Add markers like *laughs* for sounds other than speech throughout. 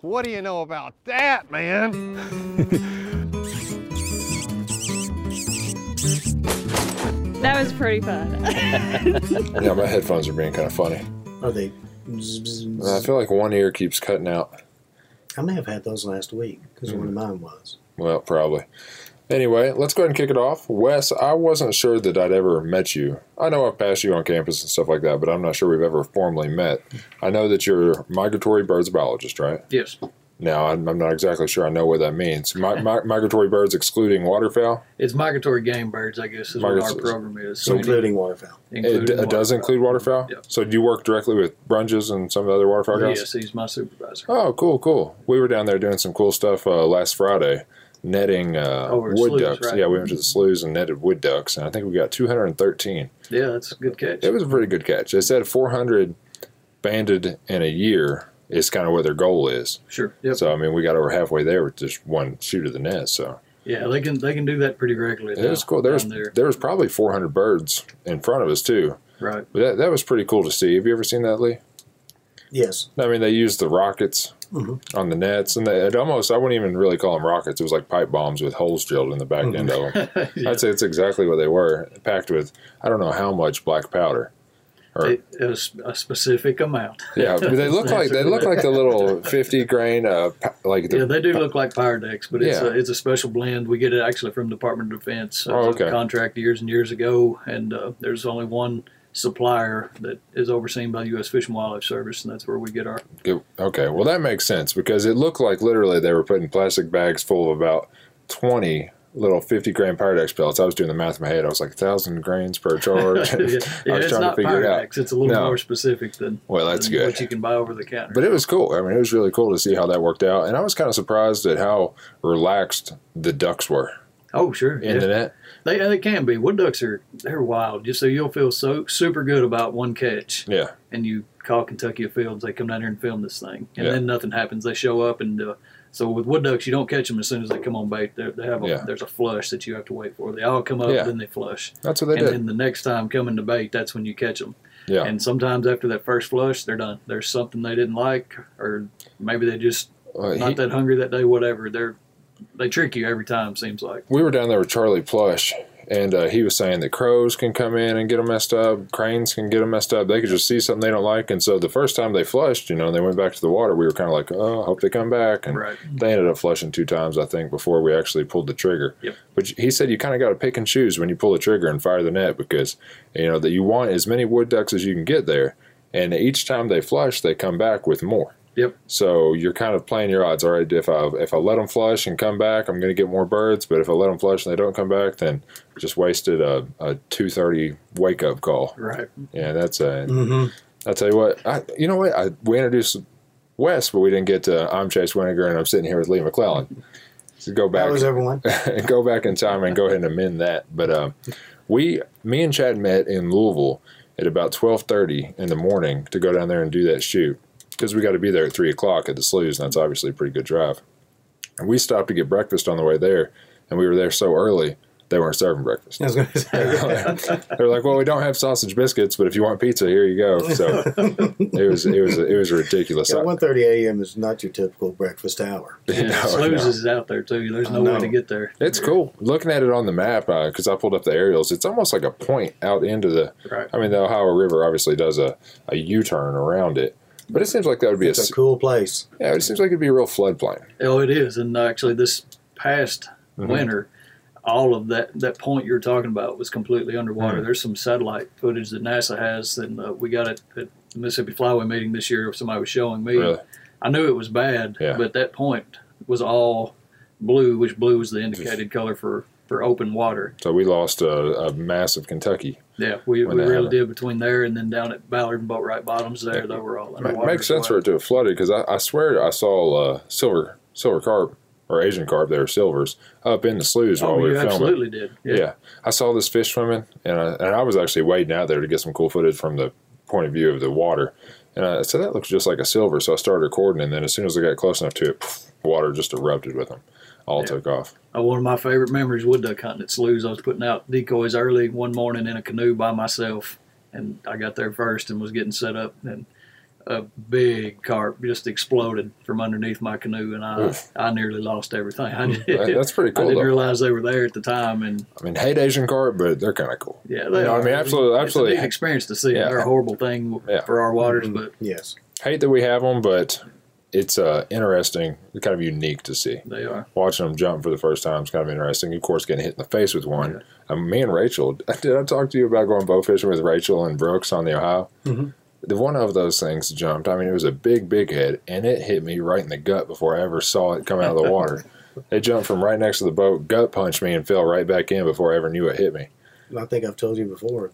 What do you know about that, man? *laughs* That was pretty fun. *laughs* Yeah, my headphones are being kind of funny. Are they? Uh, I feel like one ear keeps cutting out. I may have had those last week because one of mine was. Well, probably. Anyway, let's go ahead and kick it off. Wes, I wasn't sure that I'd ever met you. I know I've passed you on campus and stuff like that, but I'm not sure we've ever formally met. I know that you're a migratory birds biologist, right? Yes, Now, I'm, I'm not exactly sure I know what that means. Mi- mi- migratory birds excluding waterfowl? it's migratory game birds. I guess is what our program is. so we including waterfowl. It, include it does include waterfowl? Yep. So do you work directly with Brunjes and some of the other waterfowl guys? Yes, he's my supervisor. Oh, cool, cool. We were down there doing some cool stuff uh, last Friday, netting uh, Over wood sloughs, ducks. right. Yeah, we went to the sloughs and netted wood ducks, and I think we got 213. Yeah, that's a good catch. It was a pretty good catch. They said 400 banded in a year is kind of what their goal is. Sure. Yep. So I mean, we got over halfway there with just one shoot of the net. So yeah, they can they can do that pretty regularly. it was cool. There was there. there was probably 400 birds in front of us too. Right. But that, that was pretty cool to see. Have you ever seen that, Lee? Yes. I mean, they used the rockets Mhm. on the nets, and they, it almost, I wouldn't even really call them rockets. It was like pipe bombs with holes drilled in the back end of them. yeah. *laughs* I'd say it's exactly what they were, packed with, I don't know how much black powder. Or, It, it was a specific amount. yeah, but they look *laughs* like they look like the little *laughs* fifty grain, uh, like the, Yeah, they do look like decks, but it's Yeah. a, it's a special blend. We get it actually from Department of Defense. It Oh, okay. contract years and years ago, and uh, there's only one supplier that is overseen by the U.S. Fish and Wildlife Service, and that's where we get our. Okay, well that makes sense because it looked like literally they were putting plastic bags full of about twenty little fifty gram Pyrodex pellets. I was doing the math in my head. I was like thousand grains per *laughs* charge. yeah, *laughs* I was it's trying to figure it out. It's a little No. more specific than, Well, that's than good. what you can buy over the counter. But it was cool. I mean, it was really cool to see how that worked out, and I was kind of surprised at how relaxed the ducks were oh, sure. in yeah. the net. They they can be. Wood ducks are they're wild. Just so you'll feel so super good about one catch, Yeah, and you call Kentucky Fields. They come down here and film this thing, and Yeah. then nothing happens. They show up, and uh, so with wood ducks, you don't catch them as soon as they come on bait. They're, they have a, Yeah. there's a flush that you have to wait for. They all come up, Yeah. then they flush, that's what they and did. then the next time coming to bait, that's when you catch them. Yeah, And sometimes after that first flush, they're done. There's something they didn't like, or maybe they just Uh, he- not that hungry that day. Whatever. They're they trick you every time. Seems like. we were down there with Charlie Plush, and uh, he was saying that crows can come in and get them messed up, cranes can get them messed up. They could just see something they don't like, and so the first time they flushed, you know, and they went back to the water, we were kind of like, oh, I hope they come back, and Right. they ended up flushing two times, I think, before we actually pulled the trigger. Yep. But he said you kind of got to pick and choose when you pull the trigger and fire the net because you know that you want as many wood ducks as you can get there, and each time they flush, they come back with more. Yep. So you're kind of playing your odds. All right, if I if I let them flush and come back, I'm going to get more birds. But if I let them flush and they don't come back, then just wasted a, a two thirty wake up call. Right. Yeah, that's a. Mm-hmm. I tell you what, I you know what I we introduced Wes, but we didn't get to I'm Chase Winiger and I'm sitting here with Lee McClellan. So go back That was everyone. *laughs* go back in time and go ahead and amend that. But um, we, me and Chad met in Louisville at about twelve thirty in the morning to go down there and do that shoot because we got to be there at three o'clock at the sloughs, and that's obviously a pretty good drive. And we stopped to get breakfast on the way there, and we were there so early they weren't serving breakfast. I was going to say. *laughs* They're like, "Well, we don't have sausage biscuits, but if you want pizza, here you go." So *laughs* it was it was it was ridiculous. Yeah, 1.30 a.m. is not your typical breakfast hour. *laughs* Yeah, No, Sloughs no. is out there too. There's I no way to get there. It's cool looking at it on the map uh, because I pulled up the aerials. It's almost like a point out into the. Right. I mean, the Ohio River obviously does a, a U turn around it, but it seems like that would be a, It's s- a cool place. yeah. It seems like it'd be a real floodplain. Oh, it is. And actually, this past Mhm. winter, all of that that point you're talking about was completely underwater. Mhm. There's some satellite footage that NASA has, and uh, we got it at the Mississippi Flyway meeting this year. Somebody was showing me. Really, I knew it was bad, Yeah. but that point was all blue, which blue is the indicated color for for open water. so we lost a, a massive Kentucky. Yeah, we, we really did between there and then down at Ballard and Boatwright Bottoms there. They were all It makes sense for it to have flooded because I, I swear I saw uh, silver silver carp or Asian carp. They were silvers up in the sloughs while Oh, we were filming. absolutely did. Yeah. I saw this fish swimming, and I, and I was actually wading out there to get some cool footage from the point of view of the water. And I said, that looks just like a silver. So I started recording, and then as soon as I got close enough to it, poof, water just erupted with them. All Yeah. took off. Uh, one of my favorite memories wood duck hunting at sloughs. I was putting out decoys early one morning in a canoe by myself, and I got there first and was getting set up. And a big carp just exploded from underneath my canoe, and I Oof. I nearly lost everything. I did, That's pretty *laughs* cool. I didn't Though. realize they were there at the time, and I mean, hate Asian carp, but they're kind of cool. yeah, they No, I are. mean, absolutely- It's absolutely. a neat experience to see. Yeah. They're a horrible thing Yeah. for our waters, Mhm. but Yes. Hate that we have them, but it's uh, interesting, kind of unique to see. they are. Watching them jump for the first time is kind of interesting. Of course, getting hit in the face with one. Um, me and Rachel, *laughs* did I talk to you about going bow fishing with Rachel and Brooks on the Ohio? Mhm. The one of those things jumped. I mean, it was a big, big head, and it hit me right in the gut before I ever saw it come out of the water. *laughs* it jumped from right next to the boat, gut punched me, and fell right back in before I ever knew it hit me. I think I've told you before.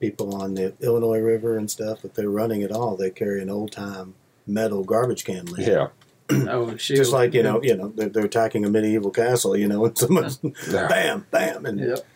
People on the Illinois River and stuff, if they're running at all, they carry an old time metal garbage can lid. Yeah. *clears throat* Oh, shoot. Just like you know, you know, they're, they're attacking a medieval castle, you know, *laughs* and someone's bam, bam, and Yep.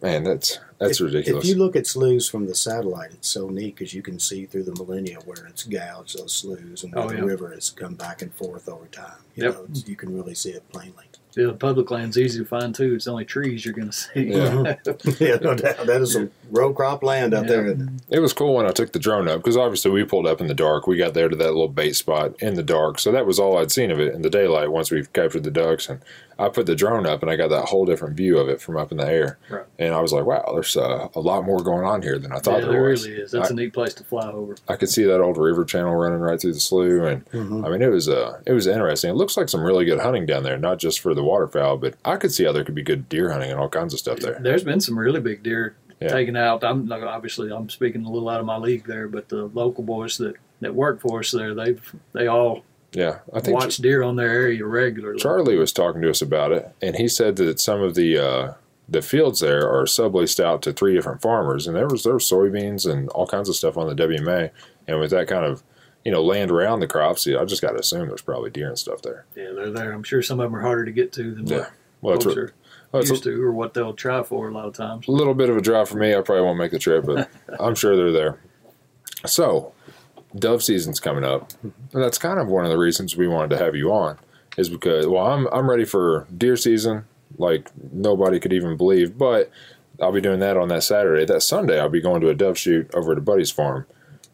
Man, that's that's if, ridiculous. If you look at sloughs from the satellite, it's so neat because you can see through the millennia where it's gouged those sloughs and where Oh, the yeah. river has come back and forth over time. You Yep. know, you can really see it plainly. Yeah, the public land's easy to find too. It's only trees you're going to see. Yeah. *laughs* yeah, no doubt. That is some row crop land out Yeah. there. isn't it? It was cool when I took the drone up because obviously we pulled up in the dark. We got there to that little bait spot in the dark, so that was all I'd seen of it in the daylight. Once we captured the ducks, and I put the drone up, and I got that whole different view of it from up in the air. Right. And I was like, "Wow, there's uh, a lot more going on here than I thought yeah, there, there was." really is. That's I- a neat place to fly over. I could see that old river channel running right through the slough, and Mhm. I mean, it was uh, it was interesting. It looks like some really good hunting down there, not just for the waterfowl, but I could see how there could be good deer hunting and all kinds of stuff there. There's been some really big deer Yeah. taken out. I'm obviously I'm speaking a little out of my league there, but the local boys that, that work for us there, they've they all Yeah, I think watch deer on their area regularly. Charlie was talking to us about it, and he said that some of the uh, the fields there are subleased out to three different farmers, and there was there were soybeans and all kinds of stuff on the WMA, and with that kind of you know land around the crops, I just got to assume there's probably deer and stuff there. Yeah, they're there. I'm sure some of them are harder to get to than Yeah, what well, a, are well, used a to, or what they'll try for a lot of times. A little bit of a drive for me. I probably won't make the trip, but *laughs* I'm sure they're there. So, dove season's coming up, and that's kind of one of the reasons we wanted to have you on, is because well, I'm I'm ready for deer season, like nobody could even believe. But I'll be doing that on that Saturday. That Sunday, I'll be going to a dove shoot over at a buddy's farm,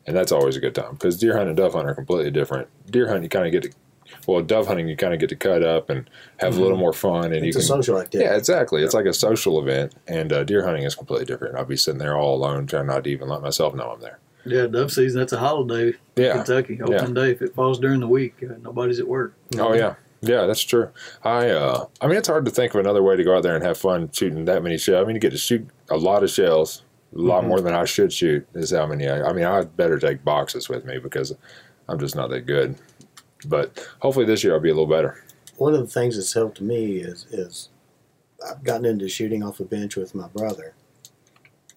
and that's always a good time because deer hunt and dove hunt are completely different. Deer hunt, you kind of get to, well, dove hunting, you kind of get to cut up and have a little more fun, and It's you a can social activity. yeah, exactly. It's like a social event, and uh, deer hunting is completely different. I'll be sitting there all alone, trying not to even let myself know I'm there. Yeah, dove season. That's a holiday. in Yeah. Kentucky open day. If it falls during the week, uh, nobody's at work. Oh yeah, yeah, that's true. I, uh, I mean, it's hard to think of another way to go out there and have fun shooting that many shells. I mean, you get to shoot a lot of shells, a lot Mhm. more than I should shoot. Is how many? I, I mean, I better take boxes with me because I'm just not that good. But hopefully this year I'll be a little better. One of the things that's helped me is is I've gotten into shooting off a bench with my brother,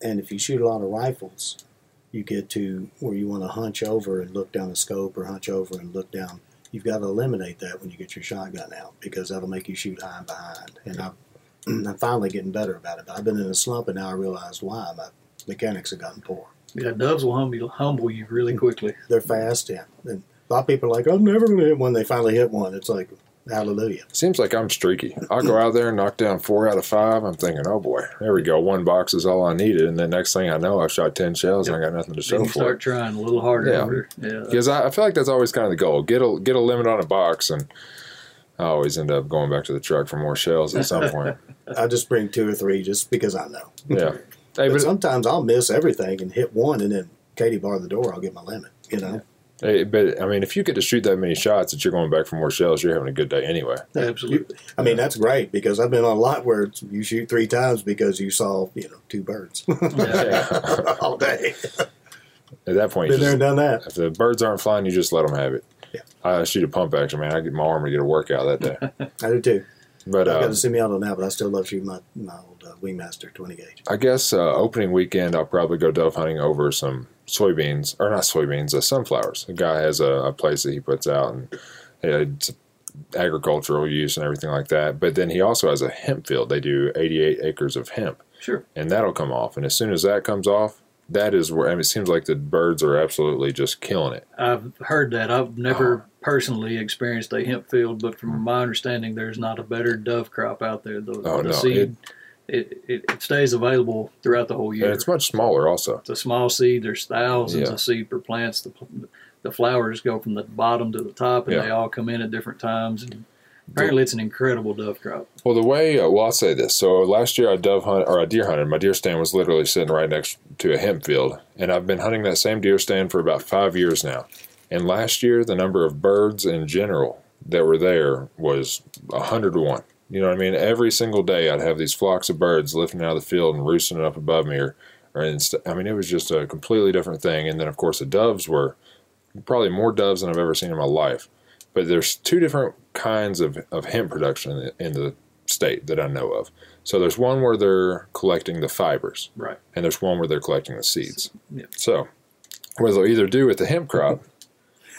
and if you shoot a lot of rifles, you get to where you want to hunch over and look down the scope, or hunch over and look down. You've got to eliminate that when you get your shotgun out because that'll make you shoot high and behind. And I'm, *clears throat* I'm finally getting better about it. But I've been in a slump, and now I realized why my mechanics have gotten poor. Yeah, doves will humble, humble you really mm. quickly. They're fast, yeah. And a lot of people are like, I'm never going to hit one. They finally hit one. It's like, hallelujah. Seems like I'm streaky. I'll go out there and knock down four out of five. I'm thinking, oh boy, there we go. One box is all I needed. And then next thing I know, I've shot 10 shells and I got nothing to Then show you for start it. trying a little harder. Yeah. over- yeah. Because I, I feel like that's always kind of the goal. Get a, get a limit on a box. And I always end up going back to the truck for more shells at some point. *laughs* I just bring two or three just because I know. Yeah. Hey, But but, sometimes I'll miss everything and hit one, and then Katie bar the door. I'll get my limit. You know, hey, but I mean, if you get to shoot that many shots that you're going back for more shells, you're having a good day anyway. Absolutely. I mean that's great because I've been on a lot where it's, you shoot three times because you saw you know two birds *laughs* Yeah. *laughs* all day. At that point, you Been there just, and done that. if the birds aren't flying, you just let them have it. Yeah. I shoot a pump action, man. I get my arm to get a workout that day. *laughs* I do too. But I've got um, to see me out on that, but I still love shooting my my old uh, Wingmaster twenty gauge. I guess uh, opening weekend, I'll probably go dove hunting over some soybeans, or not soybeans, uh, sunflowers. The guy has a, a place that he puts out, and uh, it's agricultural use and everything like that. But then he also has a hemp field. They do 88 acres of hemp, Sure. and that'll come off. And as soon as that comes off, that is where I mean, it seems like the birds are absolutely just killing it. I've heard that. I've never Oh. personally experienced a hemp field, but from my understanding, there's not a better dove crop out there. The, Oh, the no, seed, it, it, it stays available throughout the whole year. And it's much smaller, also. It's a small seed. There's thousands Yeah. of seed per plants. The, the flowers go from the bottom to the top, and Yeah. they all come in at different times. And apparently, it's an incredible dove crop. Well, the way uh, well, I'll say this. So last year I dove hunt or I deer hunted. My deer stand was literally sitting right next to a hemp field, and I've been hunting that same deer stand for about five years now. And last year, the number of birds in general that were there was a hundred to one. You know what I mean? Every single day, I'd have these flocks of birds lifting out of the field and roosting up above me. Or, or inst- I mean, it was just a completely different thing. And then, of course, the doves were probably more doves than I've ever seen in my life. But there's two different kinds of, of hemp production in the, in the state that I know of. So there's one where they're collecting the fibers, Right. and there's one where they're collecting the seeds. Yeah. So what they'll either do with the hemp crop, *laughs*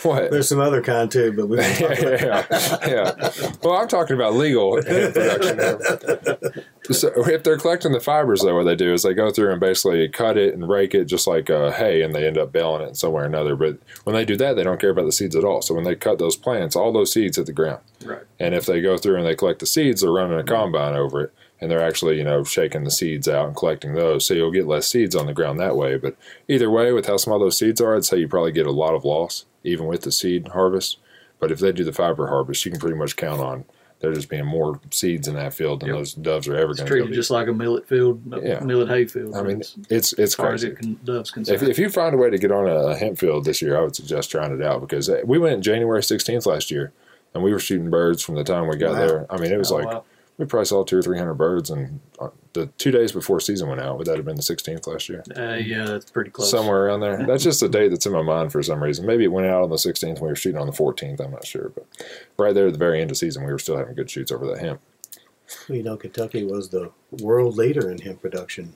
what? There's some other kind too, but we won't about *laughs* yeah, yeah. Well, I'm talking about legal production. here. So if they're collecting the fibers, though, what they do is they go through and basically cut it and rake it just like uh, hay, and they end up baling it somewhere or another. But when they do that, they don't care about the seeds at all. So when they cut those plants, all those seeds hit the ground. Right. And if they go through and they collect the seeds, they're running a combine over it, and they're actually, you know, shaking the seeds out and collecting those. So you'll get less seeds on the ground that way. But either way, with how small those seeds are, I'd say you probably get a lot of loss, even with the seed harvest. But if they do the fiber harvest, you can pretty much count on there just being more seeds in that field than Yep. those doves are ever going treated to just like a millet field, a Yeah. millet hay field. I mean, It's it's crazy. it can, doves If, concerned. if you find a way to get on a hemp field this year, I would suggest trying it out because uh, we went January 16th last year, and we were shooting birds from the time we got Wow. there. I mean, it was Oh, like wow. we probably saw two or three hundred birds, and uh, the two days before season went out, would that have been the 16th last year? Uh, yeah, that's pretty close. Somewhere around there. *laughs* That's just a date that's in my mind for some reason. Maybe it went out on the 16th. and We were shooting on the 14th. I'm not sure, but right there at the very end of season, we were still having good shoots over that hemp. You know, Kentucky was the world leader in hemp production.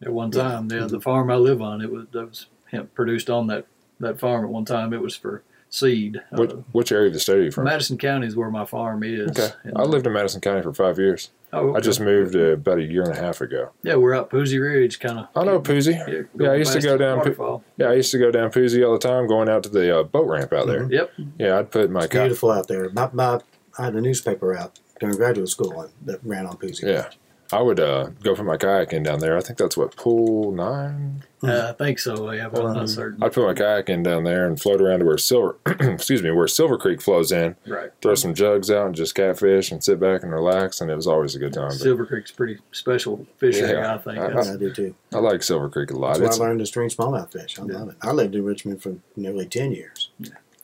At one time, yeah, the farm I live on, it was that was hemp produced on that that farm. At one time, it was for seed. Which, Uh, which area of the state are you from? Madison County is where my farm is. Okay. And, I lived in Madison County for five years. Oh, okay. I just moved uh, about a year and a half ago. Yeah, we're up Poosey Ridge, kind of. I know Poosey. Yeah, Yeah, I used to go down Poo- waterfall. Yeah, I used to go down Poosey all the time, going out to the uh, boat ramp out there. Yep. Yeah, I'd put my It's car. beautiful out there. My, my, I had a newspaper out during graduate school on, that ran on Poosey. Yeah, I would uh, go for my kayaking down there. I think that's what pool nine. Yeah, I think so. Yeah, but I'm Um, not certain. I'd put my kayak in down there and float around to where Silver, *clears throat* excuse me, where Silver Creek flows in. Right. Throw some jugs out and just catfish and sit back and relax, and it was always a good time. But Silver Creek's pretty special fishing, Yeah. I think. I- That's- I do too. I like Silver Creek a lot. That's where I learned to string smallmouth fish. I love it. I lived in Richmond for nearly 10 years.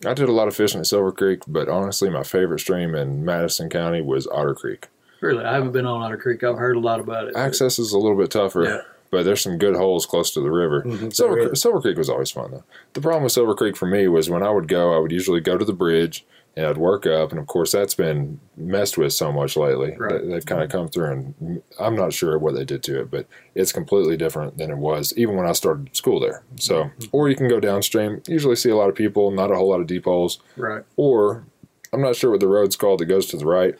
I did a lot of fishing at Silver Creek, but honestly, my favorite stream in Madison County was Otter Creek. Really, I haven't been on Otter Creek. I've heard a lot about it. but- Access is a little bit tougher, Yeah. but there's some good holes close to the river. Mhm, Silver, there Cre- is. Silver Creek was always fun though. The problem with Silver Creek for me was when I would go, I would usually go to the bridge and I'd work up, and of course that's been messed with so much lately. Right. That, they've kind of come through, and I'm not sure what they did to it, but it's completely different than it was even when I started school there. So, Mm-hmm. or you can go downstream. Usually see a lot of people, not a whole lot of deep holes, Right. or I'm not sure what the road's called that goes to the right,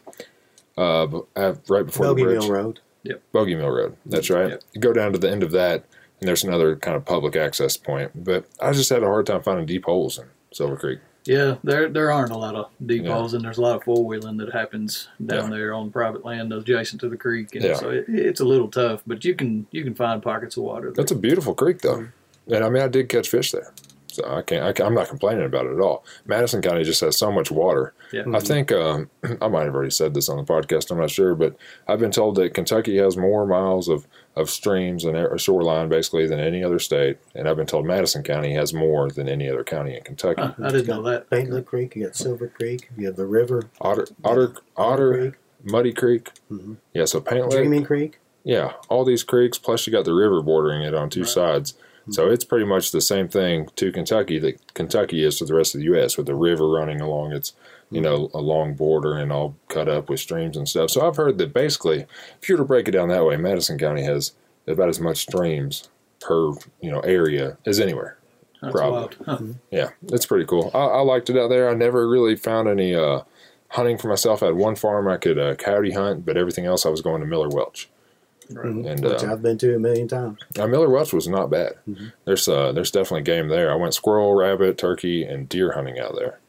uh, uh, right before Bogie the bridge. Mill Road. Yep. Bogie Mill Road. That's right. Yep. You go down to the end of that, and there's another kind of public access point. But I just had a hard time finding deep holes in Silver Creek. Yeah, there there aren't a lot of deep Yeah. holes, and there's a lot of four wheeling that happens down there on private land adjacent to the creek, and Yeah. so it, it's a little tough. But you can you can find pockets of water. That's a beautiful creek, though. And I mean, I did catch fish there. So I can't, I can't, I'm not complaining about it at all. Madison County just has so much water. Yeah. I think, um, *clears throat* I might have already said this on the podcast, I'm not sure, but I've been told that Kentucky has more miles of, of streams and a shoreline basically than any other state. And I've been told Madison County has more than any other county in Kentucky. Huh, I didn't know that. Paint Lick Creek, you got Silver Creek, you have the river, Otter, Otter, Otter, Creek, Muddy Creek. Mhm. Yeah, so Paint Lick. Dreaming Creek. Yeah, all these creeks, plus you got the river bordering it on two Right. sides. So it's pretty much the same thing to Kentucky that Kentucky is to the rest of the U.S. with the river running along its, you know, a long border and all cut up with streams and stuff. So I've heard that basically, if you were to break it down that way, Madison County has about as much streams per you know area as anywhere. That's Probably. wild. Huh. Yeah, it's pretty cool. I, I liked it out there. I never really found any uh, hunting for myself. I had one farm I could uh, coyote hunt, but everything else I was going to Miller Welch. Right. Mhm. And, which uh, I've been to a million times. Uh, Miller Welch was not bad. Mhm. There's uh, there's definitely game there. I went squirrel, rabbit, turkey, and deer hunting out there.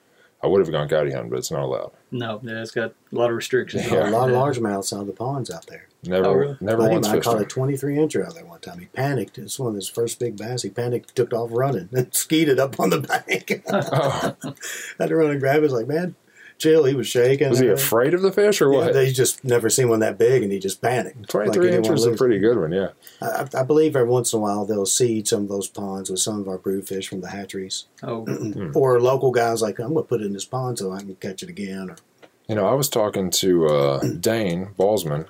I would have gone coyote hunting, but it's not allowed. No, yeah, it's got a lot of restrictions. Yeah. A lot of largemouths out of the ponds out there. Never, Oh, really? never Buddy of once mine fished caught a 23 incher out there one time. He panicked. It's one of his first big bass. He panicked, took off running, *laughs* and skied it up on the bank. *laughs* Oh, *laughs* Had to run and grab it. It's like, man, chill. He was shaking. was he afraid of the fish or what? Yeah, what? they just never seen one that big, and he just panicked. Twenty Like he three didn't wanna inches is a pretty good one. Yeah. I, I believe every once in a while they'll seed some of those ponds with some of our brood fish from the hatcheries, Oh, *clears throat* or local guys like I'm going to put it in this pond so I can catch it again. Or You know, I was talking to uh, *clears throat* Dane Balsman,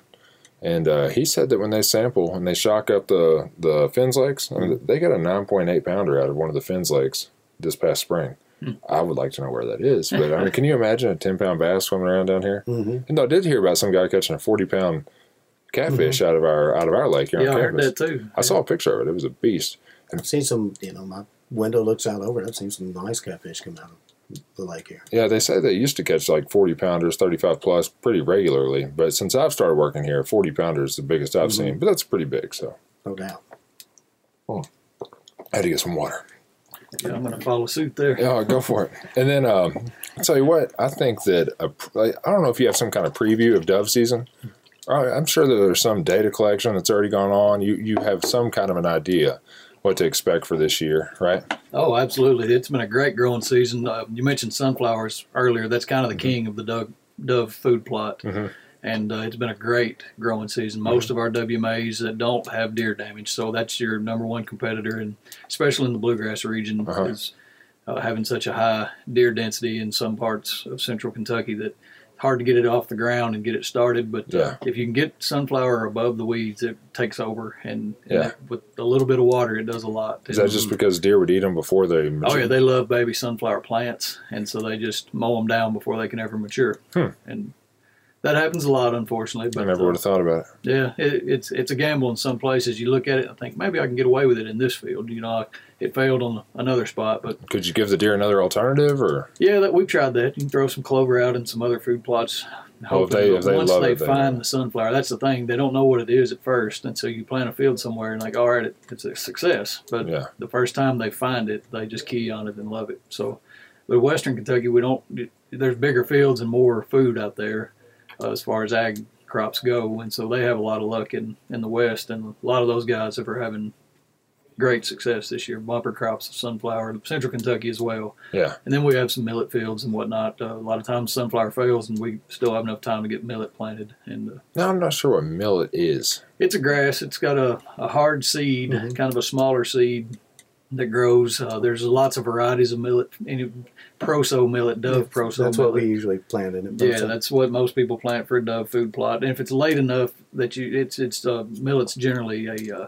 and uh, he said that when they sample and they shock up the the FINS lakes, I mean, they got a nine point eight pounder out of one of the FINS lakes this past spring. I would like to know where that is, but I mean, can you imagine a ten pound bass swimming around down here? Mhm. And I did hear about some guy catching a forty pound catfish mm-hmm. out of our out of our lake here yeah, on I heard that too. I saw a picture of it; it was a beast. I've seen some. You know, my window looks out over it. I've seen some nice catfish come out of the lake here. Yeah, they say they used to catch like 40 pounders, 35 plus pretty regularly. But since I've started working here, 40 pounders is the biggest I've mm-hmm. seen. But that's pretty big. So No doubt. Hmm. I had to get some water. Yeah, I'm going to follow suit there. Yeah, go for it. And then um, I'll tell you what, I think that, a, I don't know if you have some kind of preview of dove season. I'm sure that there's some data collection that's already gone on. You, you have some kind of an idea what to expect for this year, right? Oh, absolutely. It's been a great growing season. Uh, you mentioned sunflowers earlier. That's kind of the king of the dove, dove food plot. Mhm. And uh, it's been a great growing season. Most of our WMAs that don't have deer damage, so that's your number one competitor, and especially in the bluegrass region, Uh-huh. is uh, having such a high deer density in some parts of central Kentucky that it's hard to get it off the ground and get it started. But Yeah. uh, if you can get sunflower above the weeds, it takes over, and, Yeah. it- with a little bit of water, it does a lot. Is that just because deer would eat them before they Oh yeah, they love baby sunflower plants, and so they just mow them down before they can ever mature. Hmm. And that happens a lot, unfortunately. But I never uh, would have thought about it. yeah, it, it's it's a gamble in some places. You look at it and think maybe I can get away with it in this field. You know, it failed on another spot, but Could you give the deer another alternative or? yeah, that we've tried that. You can throw some clover out and some other food plots. Oh, if they- if they once love they it, they find know. the sunflower, that's the thing. They don't know what it is at first, and so you plant a field somewhere and like, all right, it, it's a success. But Yeah. the first time they find it, they just key on it and love it. So, but Western Kentucky, we don't. There's bigger fields and more food out there uh, as far as ag crops go, and so they have a lot of luck in in the West, and a lot of those guys have are having great success this year. Bumper crops of sunflower, Central Kentucky as well. Yeah. And then we have some millet fields and whatnot. Uh, a lot of times sunflower fails, and we still have enough time to get millet planted. And uh, Now I'm not sure what millet is. it's a grass. It's got a, a hard seed, Mhm. kind of a smaller seed that grows. Uh, there's lots of varieties of millet. Any proso millet, dove proso That's millet. what we usually plant in it. Yeah, that's what most people plant for a dove food plot. And if it's late enough that you, it's it's uh, millet's generally a uh,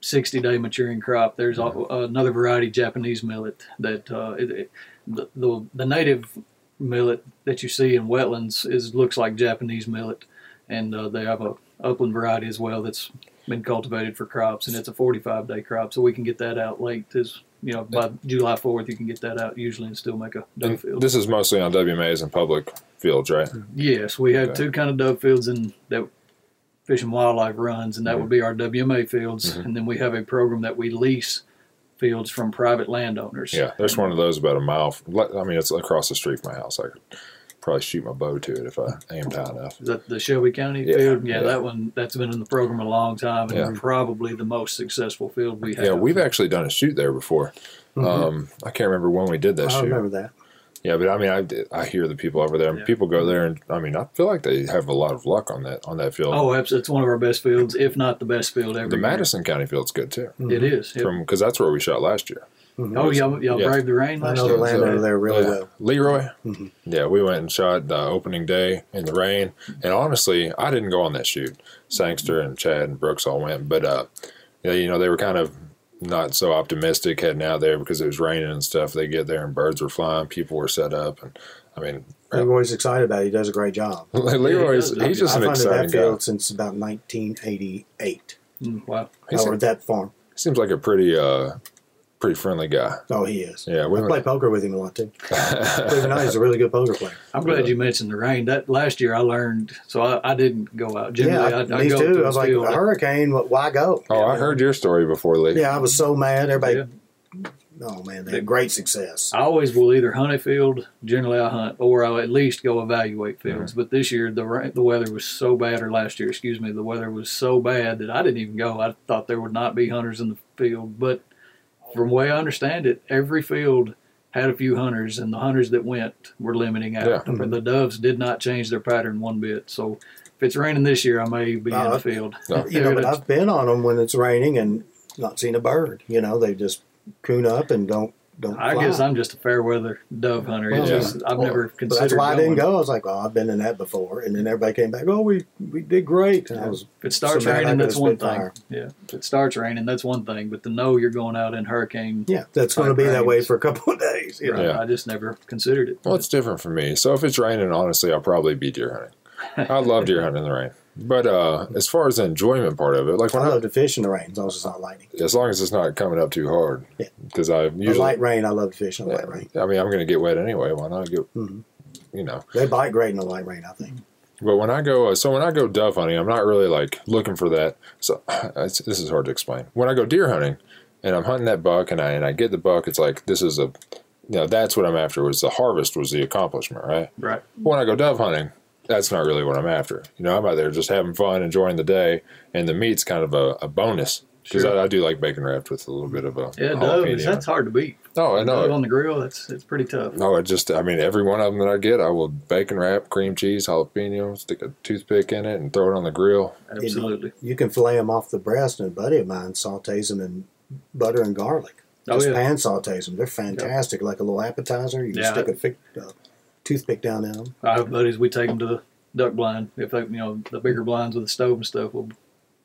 sixty day maturing crop. There's a, another variety, Japanese millet, that uh, it, it, the, the the native millet that you see in wetlands is looks like Japanese millet, and uh, they have a upland variety as well that's been cultivated for crops, and it's a 45 day crop, so we can get that out late. As you know, by July 4th, you can get that out usually and still make a dove And field. this is mostly on WMAs and public fields, right? Yes, we have Okay. two kind of dove fields and that Fish and Wildlife runs, and that would be our WMA fields. Mhm. And then we have a program that we lease fields from private landowners. Yeah, there's one of those about a mile. From, I mean, it's across the street from my house. I could probably shoot my bow to it if I aimed high enough. Is that the Shelby County Yeah, field? Yeah, yeah. that one that's been in the program a long time, and Yeah. probably the most successful field we have. Yeah, we've actually done a shoot there before. Mhm. Um, I can't remember when we did that shoot. I shoot. remember that. Yeah, but I mean, I, I hear the people over there, and Yeah. people go there, and I mean, I feel like they have a lot of luck on that on that field. Oh, absolutely. It's one of our best fields, if not the best field ever. the Madison County field's good too, It is. Yep. from because that's where we shot last year. Mhm. oh, y'all, y'all Yeah. braved the rain last I last know year? the landowner So, there really yeah. well. Leroy. Mhm. Yeah, we went and shot the opening day in the rain, and honestly, I didn't go on that shoot. Sangster and Chad and Brooks all went, but uh, yeah, you know, they were kind of not so optimistic heading out there because it was raining and stuff. They get there and birds were flying, people were set up, and I mean, Everybody's excited about it. He does a great job. *laughs* Leroy's Yeah, he's just I've an hunted exciting that guy. field since about 1988. Mm, wow. He or seems, that farm. seems like a pretty uh, pretty friendly guy. Oh, he is. Yeah, we I play poker with him a lot too. *laughs* Believe it or not, he's a really good poker player. I'm glad you mentioned the rain. That last year I learned, so I, I didn't go out. Generally, yeah, I, I me go too. I was like, field. a hurricane. wh- Why go? oh, I heard your story before, Lee. Yeah, I was so mad. Everybody Yeah. oh man, they had great success. I always will either hunt a field. Generally, I hunt, or I'll at least go evaluate fields. Mm-hmm. But this year, the ra- the weather was so bad, or last year, excuse me, the weather was so bad that I didn't even go. I thought there would not be hunters in the field, but from the way I understand it, every field had a few hunters, and the hunters that went were limiting out. Yeah. But the doves did not change their pattern one bit. So if it's raining this year, I may be in Uh, the field. No. You know, but I've been on them when it's raining and not seen a bird. You know, they just coon up and don't don't. I fly. guess I'm just a fair weather dove hunter. It's Well, just, I've Well, never considered. that's why I didn't go. I was like, "Oh, I've been in that before," and then everybody came back. Oh, we we did great. And I was If it starts So raining, could that's one thing. fire. Yeah, if it starts raining, that's one thing. But to know you're going out in hurricane, yeah, that's going to Like be that way for a couple of days. You know? Yeah. I just never considered it. Well, it's different for me. So if it's raining, honestly, I'll probably be deer hunting. I love deer hunting in the rain. But uh, as far as the enjoyment part of it, like when I I, love to fish in the rain as long as it's not lightning. as long as it's not coming up too hard, Yeah. because I The usually, light rain, I love to fish in the light rain. I mean, I'm going to get wet anyway. Why not get, Mhm. you know? They bite great in the light rain. I think. But when I go, uh, so when I go dove hunting, I'm not really like looking for that. So *sighs* it's, this is hard to explain. When I go deer hunting, and I'm hunting that buck, and I and I get the buck, it's like this is a, you know, that's what I'm after. Was the harvest was the accomplishment, right? Right. When I go dove hunting, that's not really what I'm after. You know, I'm out there just having fun, enjoying the day, and the meat's kind of a, a bonus because Sure. I, I do like bacon wrapped with a little bit of a Yeah, doves. jalapeno. That's hard to beat. Oh, I Dove know. on the grill. That's it's pretty tough. No, it just, I mean, every one of them that I get, I will bacon wrap, cream cheese, jalapeno, stick a toothpick in it, and throw it on the grill. Absolutely. You can fillet them off the breast, and a buddy of mine sautés them in butter and garlic. Oh Just yeah. pan sautés them. They're fantastic, like a little appetizer. You just Yeah. stick a thick, uh, toothpick down in them. I have buddies. We take them to the duck blind. If they, you know, the bigger blinds with the stove and stuff, we'll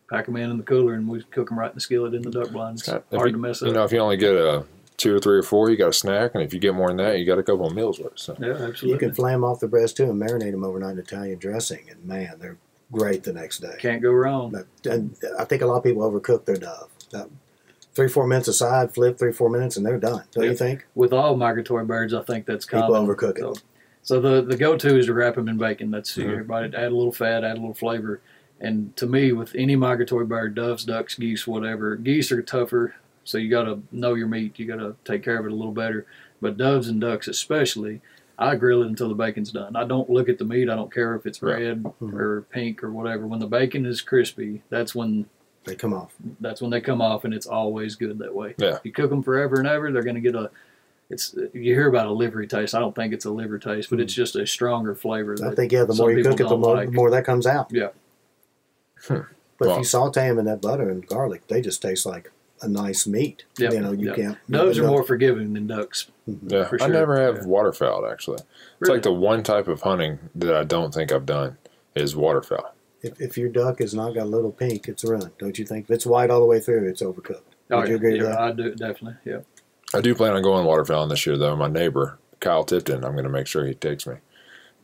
pack them in in the cooler and we cook them right in the skillet in the duck blind. It's If hard you, to mess up. You know, if you only get a two or three or four, you got a snack, and if you get more than that, you got a couple of meals worth. So. yeah, absolutely. You can flay them off the breast too and marinate them overnight in Italian dressing, and man, they're great the next day. Can't go wrong. But, and I think a lot of people overcook their dove. That three, four minutes aside, flip three, four minutes, and they're done. Don't Yeah. you think? With all migratory birds, I think that's People common. overcook it. So, so the the go to is to wrap them in bacon. That's Mhm. everybody add a little fat, add a little flavor. And to me, with any migratory bird, doves, ducks, geese, whatever, geese are tougher. So you got to know your meat. You got to take care of it a little better. But doves and ducks, especially, I grill it until the bacon's done. I don't look at the meat. I don't care if it's Right. red Mhm. or pink or whatever. When the bacon is crispy, that's when They come off. that's when they come off, and it's always good that way. Yeah. If You cook them forever and ever, they're going to get a. It's you hear about a livery taste. I don't think it's a liver taste, but it's just a stronger flavor. I that- think yeah, the more you cook it, the more, like. the more that comes out. Yeah. Hmm. But Well- if you saute them in that butter and garlic, they just taste like a nice meat. Yep, You know, you yep. can't. Doves are no- more forgiving than ducks. Yeah, For I never have Yeah. waterfowl actually. It's like the one type of hunting that I don't think I've done is waterfowl. If, if your duck has not got a little pink, it's ruined. Don't you think? If it's white all the way through, it's overcooked. Oh, Would you agree with yeah, that? I do definitely. Yeah. I do plan on going waterfowling this year though. My neighbor Kyle Tipton, I'm going to make sure he takes me.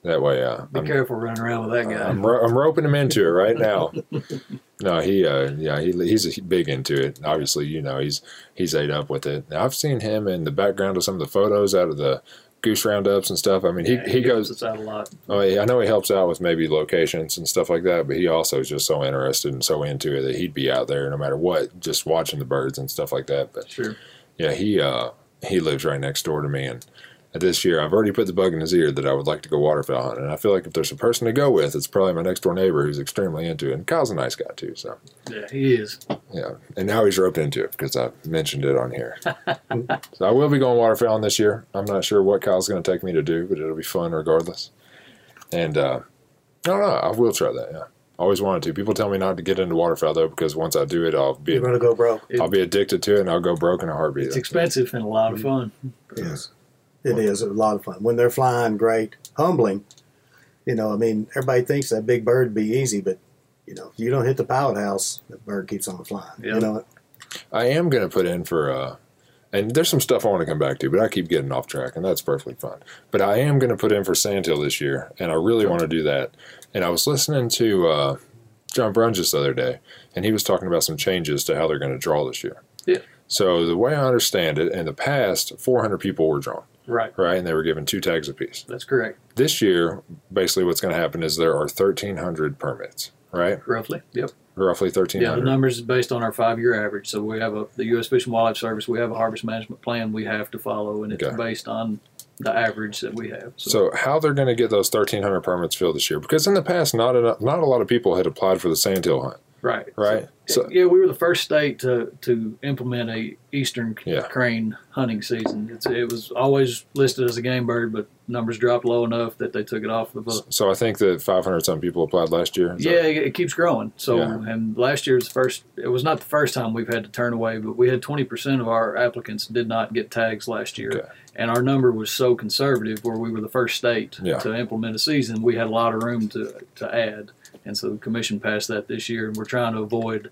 That way, uh, Be I'm, careful running around with that guy. I'm, ro- I'm roping him into it right now. *laughs* no, he, uh, yeah, he, he's big into it. Obviously, you know, he's he's ate up with it. Now, I've seen him in the background of some of the photos out of the goose roundups and stuff. I mean, he, Yeah, he helps goes. us out a lot. Oh, yeah, I know he helps out with maybe locations and stuff like that, but he also is just so interested and so into it that he'd be out there no matter what, just watching the birds and stuff like that. But Sure. Yeah, he uh, he lives right next door to me, and this year I've already put the bug in his ear that I would like to go waterfowl hunting. And I feel like if there's a person to go with, it's probably my next door neighbor who's extremely into it. And Kyle's a nice guy too, so Yeah, he is. yeah. And now he's roped into it because I mentioned it on here. *laughs* so I will be going waterfowling this year. I'm not sure what Kyle's going to take me to do, but it'll be fun regardless. And uh, I don't know. I will try that. Yeah, always wanted to. People tell me not to get into waterfowl though because once I do it, I'll be You're going to go broke. I'll be addicted to it and I'll go broke in a heartbeat. It's expensive and a lot of fun. Yes, it is a lot of fun when they're flying. Great, humbling. You know, I mean, everybody thinks that big bird would be easy, but you know, if you don't hit the pilot house, that bird keeps on flying. Yeah. You know, I am going to put in for, uh, and there's some stuff I want to come back to, but I keep getting off track, and that's perfectly fine. But I am going to put in for Sandhill this year, and I really want to do that. And I was listening to uh, John Brunjes the other day, and he was talking about some changes to how they're going to draw this year. Yeah. So the way I understand it, in the past, 400 people were drawn, Right. right, and they were given two tags apiece. That's correct. This year, basically, what's going to happen is there are 1,300 permits, right? Roughly. Yep. roughly thirteen Yeah, the numbers is based on our five-year average. So we have a the U.S. Fish and Wildlife Service. We have a harvest management plan we have to follow, and it's Okay. based on the average that we have. So how they're going to get those thirteen hundred permits filled this year? Because in the past, not enough, not a lot of people had applied for the sandhill hunt, right, right? So yeah, we were the first state to, to implement a eastern Yeah. crane hunting season. It's, it was always listed as a game bird, but numbers dropped low enough that they took it off the book. so I think that five hundred some people applied last year. Is that- Yeah, it keeps growing. So, Yeah. and last year's first, it was not the first time we've had to turn away, but we had 20% of our applicants did not get tags last year. Okay. And our number was so conservative where we were the first state Yeah. to implement a season, we had a lot of room to, to add. And so the commission passed that this year, and we're trying to avoid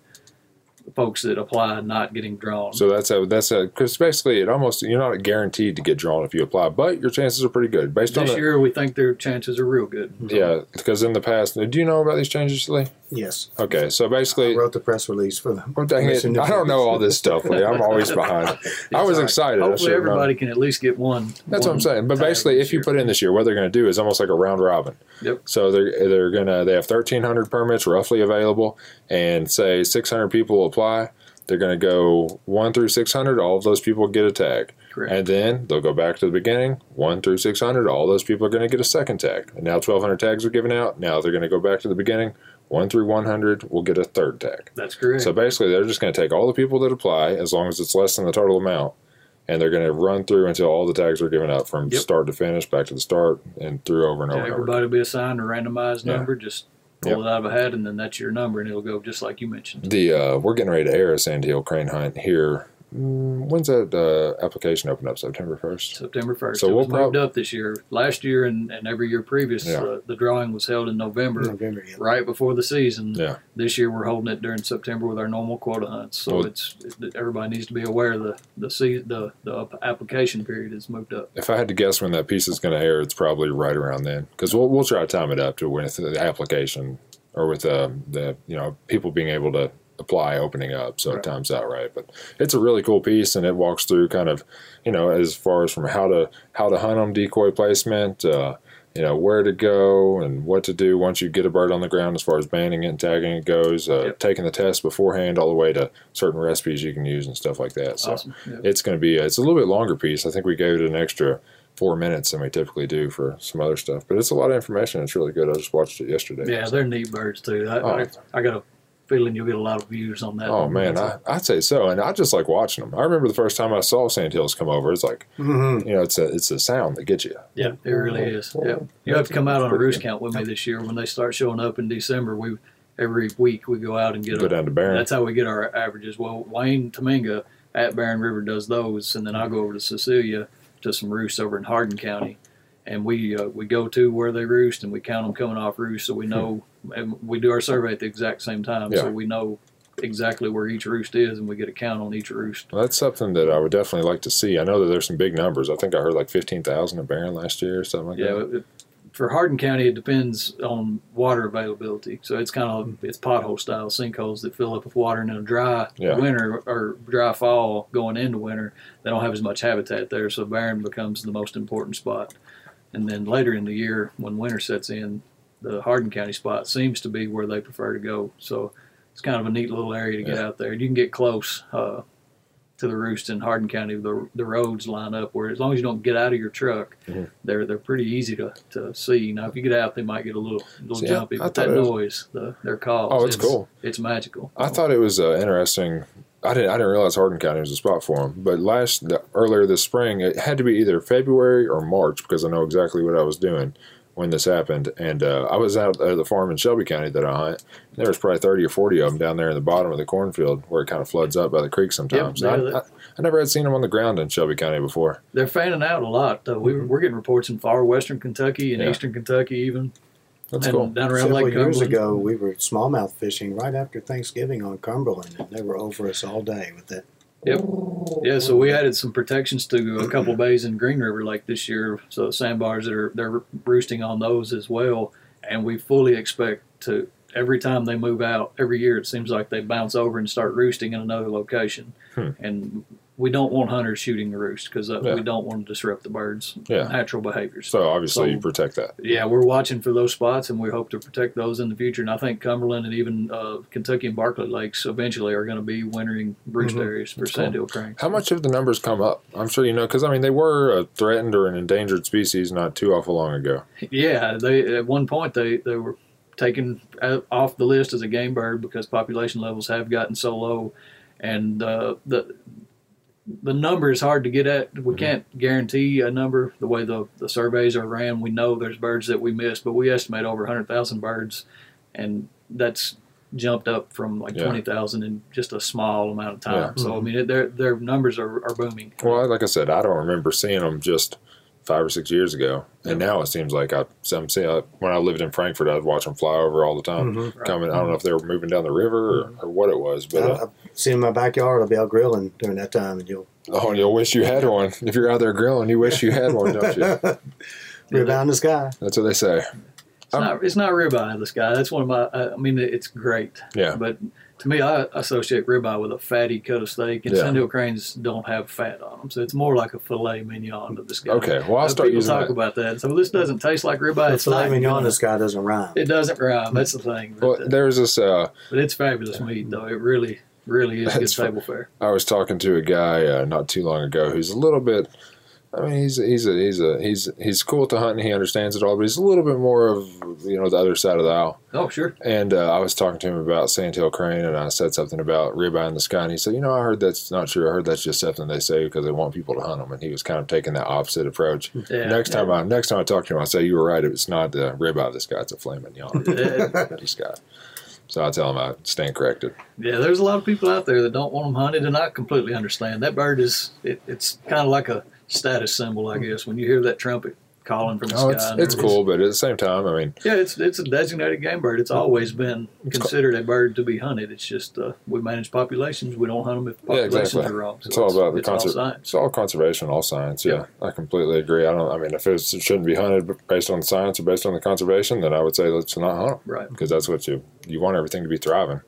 folks that apply not getting drawn. So that's a that's a because basically it almost you're not guaranteed to get drawn if you apply, but your chances are pretty good based on this year, we think their chances are real good. yeah. Because in the past, do you know about these changes, Lee? Yes. Okay, so I basically, wrote the press release for them. well, dang it, I don't know all this stuff. Lee. I'm always *laughs* behind. I was It's all right. excited. Hopefully, should've known. everybody can at least get one. That's what I'm saying. But basically, if you year. put in this year, what they're going to do is almost like a round robin. Yep. So they're they're gonna they have 1,300 permits roughly available, and say 600 people apply. They're going to go one through 600. All of those people get a tag, Correct. and then they'll go back to the beginning. One through 600. All those people are going to get a second tag. And now 1,200 tags are given out. Now they're going to go back to the beginning. One through 100 will get a third tag. That's correct. So basically, they're just going to take all the people that apply, as long as it's less than the total amount, and they're going to run through until all the tags are given out from Yep. start to finish, back to the start, and through over and Yeah, over and over. everybody will be assigned a randomized Yeah. number. Just pull it out of a hat, and then that's your number, and it'll go just like you mentioned. The uh, we're getting ready to air a sandhill crane hunt here. Mm, when's that uh, application open up? September first. September first. So it we'll was prob- moved up this year. Last year and, and every year previous, Yeah. uh, the drawing was held in November, November. Yeah. right before the season. Yeah. This year we're holding it during September with our normal quota hunts. So Well- it's it, everybody needs to be aware the the se- the the application period is moved up. If I had to guess when that piece is going to air, it's probably right around then, because we'll we'll try to time it up to with the application or with uh, the you know people being able to apply opening up, so Right. it times out right. But it's a really cool piece, and it walks through kind of you know as far as from how to how to hunt them, decoy placement. Uh, you know where to go and what to do once you get a bird on the ground as far as banding it and tagging it goes uh, Yep. taking the test beforehand all the way to certain recipes you can use and stuff like that so Awesome. Yeah. it's going to be it's a little bit longer piece. I think we gave it an extra four minutes than we typically do for some other stuff, but it's a lot of information. It's really good. I just watched it yesterday. Yeah, they're neat birds too. I, Oh. I, I got a feeling you'll get a lot of views on that. Oh man, I, I'd say so, and I just like watching them. I remember the first time I saw sandhills come over. It's like Mm-hmm. you know, it's a it's a sound that gets you. Yeah, it really is. Yeah, you have to come out on a roost count with me this year when they start showing up in December. We every week we go out and get Go a, down to Barren. That's how we get our averages. Well, Wayne Tominga at Barren River does those, and then I go over to Cecilia to some roosts over in Hardin County, and we uh, we go to where they roost and we count them coming off roost, so we know. And we do our survey at the exact same time. Yeah. so we know exactly where each roost is, and we get a count on each roost. Well, that's something that I would definitely like to see. I know that there's some big numbers. I think I heard like fifteen thousand at Barren last year or something like Yeah, that. it, for Hardin County, it depends on water availability. So it's kind of it's pothole style sinkholes that fill up with water, and in a dry Yeah. winter or dry fall going into winter, they don't have as much habitat there. So Barren becomes the most important spot. And then later in the year, when winter sets in, the Hardin County spot seems to be where they prefer to go. So it's kind of a neat little area to get Yeah. out there. You can get close uh, to the roost in Hardin County. The the roads line up where as long as you don't get out of your truck, Mhm. they're they're pretty easy to, to see. Now if you get out, they might get a little little See, jumpy, I but thought that was- noise, the their calls, Oh, it's cool. It's magical. I thought it was uh, interesting. I didn't. I didn't realize Hardin County was a spot for them. But last the, earlier this spring, it had to be either February or March because I know exactly what I was doing when this happened. And uh, I was out at the farm in Shelby County that I hunt. There was probably thirty or forty of them down there in the bottom of the cornfield where it kind of floods up by the creek sometimes. yeah, And I, I, I never had seen them on the ground in Shelby County before. They're fanning out a lot. Uh, we, we're getting reports in far western Kentucky and Mm-hmm. Yeah. eastern Kentucky even. That's and cool. Down around Several Lake years Cumberland. ago, we were smallmouth fishing right after Thanksgiving on Cumberland, and they were over us all day with that. Yep. Yeah, so we added some protections to a couple bays in Green River Lake this year. So sandbars that are they're roosting on those as well, and we fully expect to every time they move out every year. It seems like they bounce over and start roosting in another location, Hmm. and we don't want hunters shooting the roost because uh, Yeah. we don't want to disrupt the birds' Yeah. natural behaviors. So obviously So- you protect that. yeah, we're watching for those spots, and we hope to protect those in the future. And I think Cumberland and even uh, Kentucky and Barkley Lakes eventually are going to be wintering roost Mhm. areas for That's cool. sandhill cranes. How much have the numbers come up? I'm sure you know because I mean they were a threatened or an endangered species not too awful long ago. Yeah, they at one point they, they were taken off the list as a game bird because population levels have gotten so low, and uh, the the number is hard to get at. We mm-hmm. can't guarantee a number the way the the surveys are ran. We know there's birds that we missed, but we estimate over hundred thousand birds, and that's jumped up from like Yeah. twenty thousand in just a small amount of time. Yeah. So I mm-hmm. mean, it, their their numbers are, are booming. Well, like I said, I don't remember seeing them just five or six years ago, and now it seems like I, I'm seeing. uh, When I lived in Frankfort, I'd watch them fly over all the time. Mhm. Right. Coming, I don't know if they were moving down the river or, or what it was, but uh, I, I've seen in my backyard. I'll be out grilling during that time, and you'll oh, you'll wish you had one. If you're out there grilling, you wish you had one, don't you? *laughs* rib out in the sky. That's what they say. It's not it's not ribeye in the sky. That's one of my. I mean, it's great. Yeah. But to me, I associate ribeye with a fatty cut of steak, and Yeah. sandhill cranes don't have fat on them, so it's more like a filet mignon of the sky. Okay, well I'll start people using talk that. about that. So this doesn't taste like ribeye. The It's filet not mignon in gonna- the sky doesn't rhyme. It doesn't rhyme. That's the thing. But, Well, uh, there's this. Uh, but it's fabulous meat, though. It really, really is good That's fu- table fare. I was talking to a guy uh, not too long ago who's a little bit. I mean, he's he's a, he's a he's he's cool to hunt and he understands it all, but he's a little bit more of you know the other side of the aisle. Oh, sure. And uh, I was talking to him about sandhill crane, and I said something about ribeye in the sky, and he said, "You know, I heard that's not true. I heard that's just something they say because they want people to hunt them." And he was kind of taking that opposite approach. Yeah. next time I next time I talk to him, I say, "You were right. It's not the ribeye of the sky; it's a Yeah. of *laughs* the sky." So I tell him I stand corrected. Yeah, there's a lot of people out there that don't want them hunted, and I completely understand. That bird is it, it's kind of like a status symbol, I guess. When you hear that trumpet calling from the Oh, sky, it's, it's cool, but at the same time, I mean, Yeah, it's it's a designated game bird. It's always been It's co- considered a bird to be hunted. It's just uh, we manage populations. We don't hunt them if the Yeah, populations exactly. are wrong. So It's all about the it's all conser- science. It's all conservation, all science. Yeah, I completely agree. I don't. I mean, if it's, it shouldn't be hunted based on science or based on the conservation, then I would say let's not hunt 'em. Right. because that's what you you want everything to be thriving.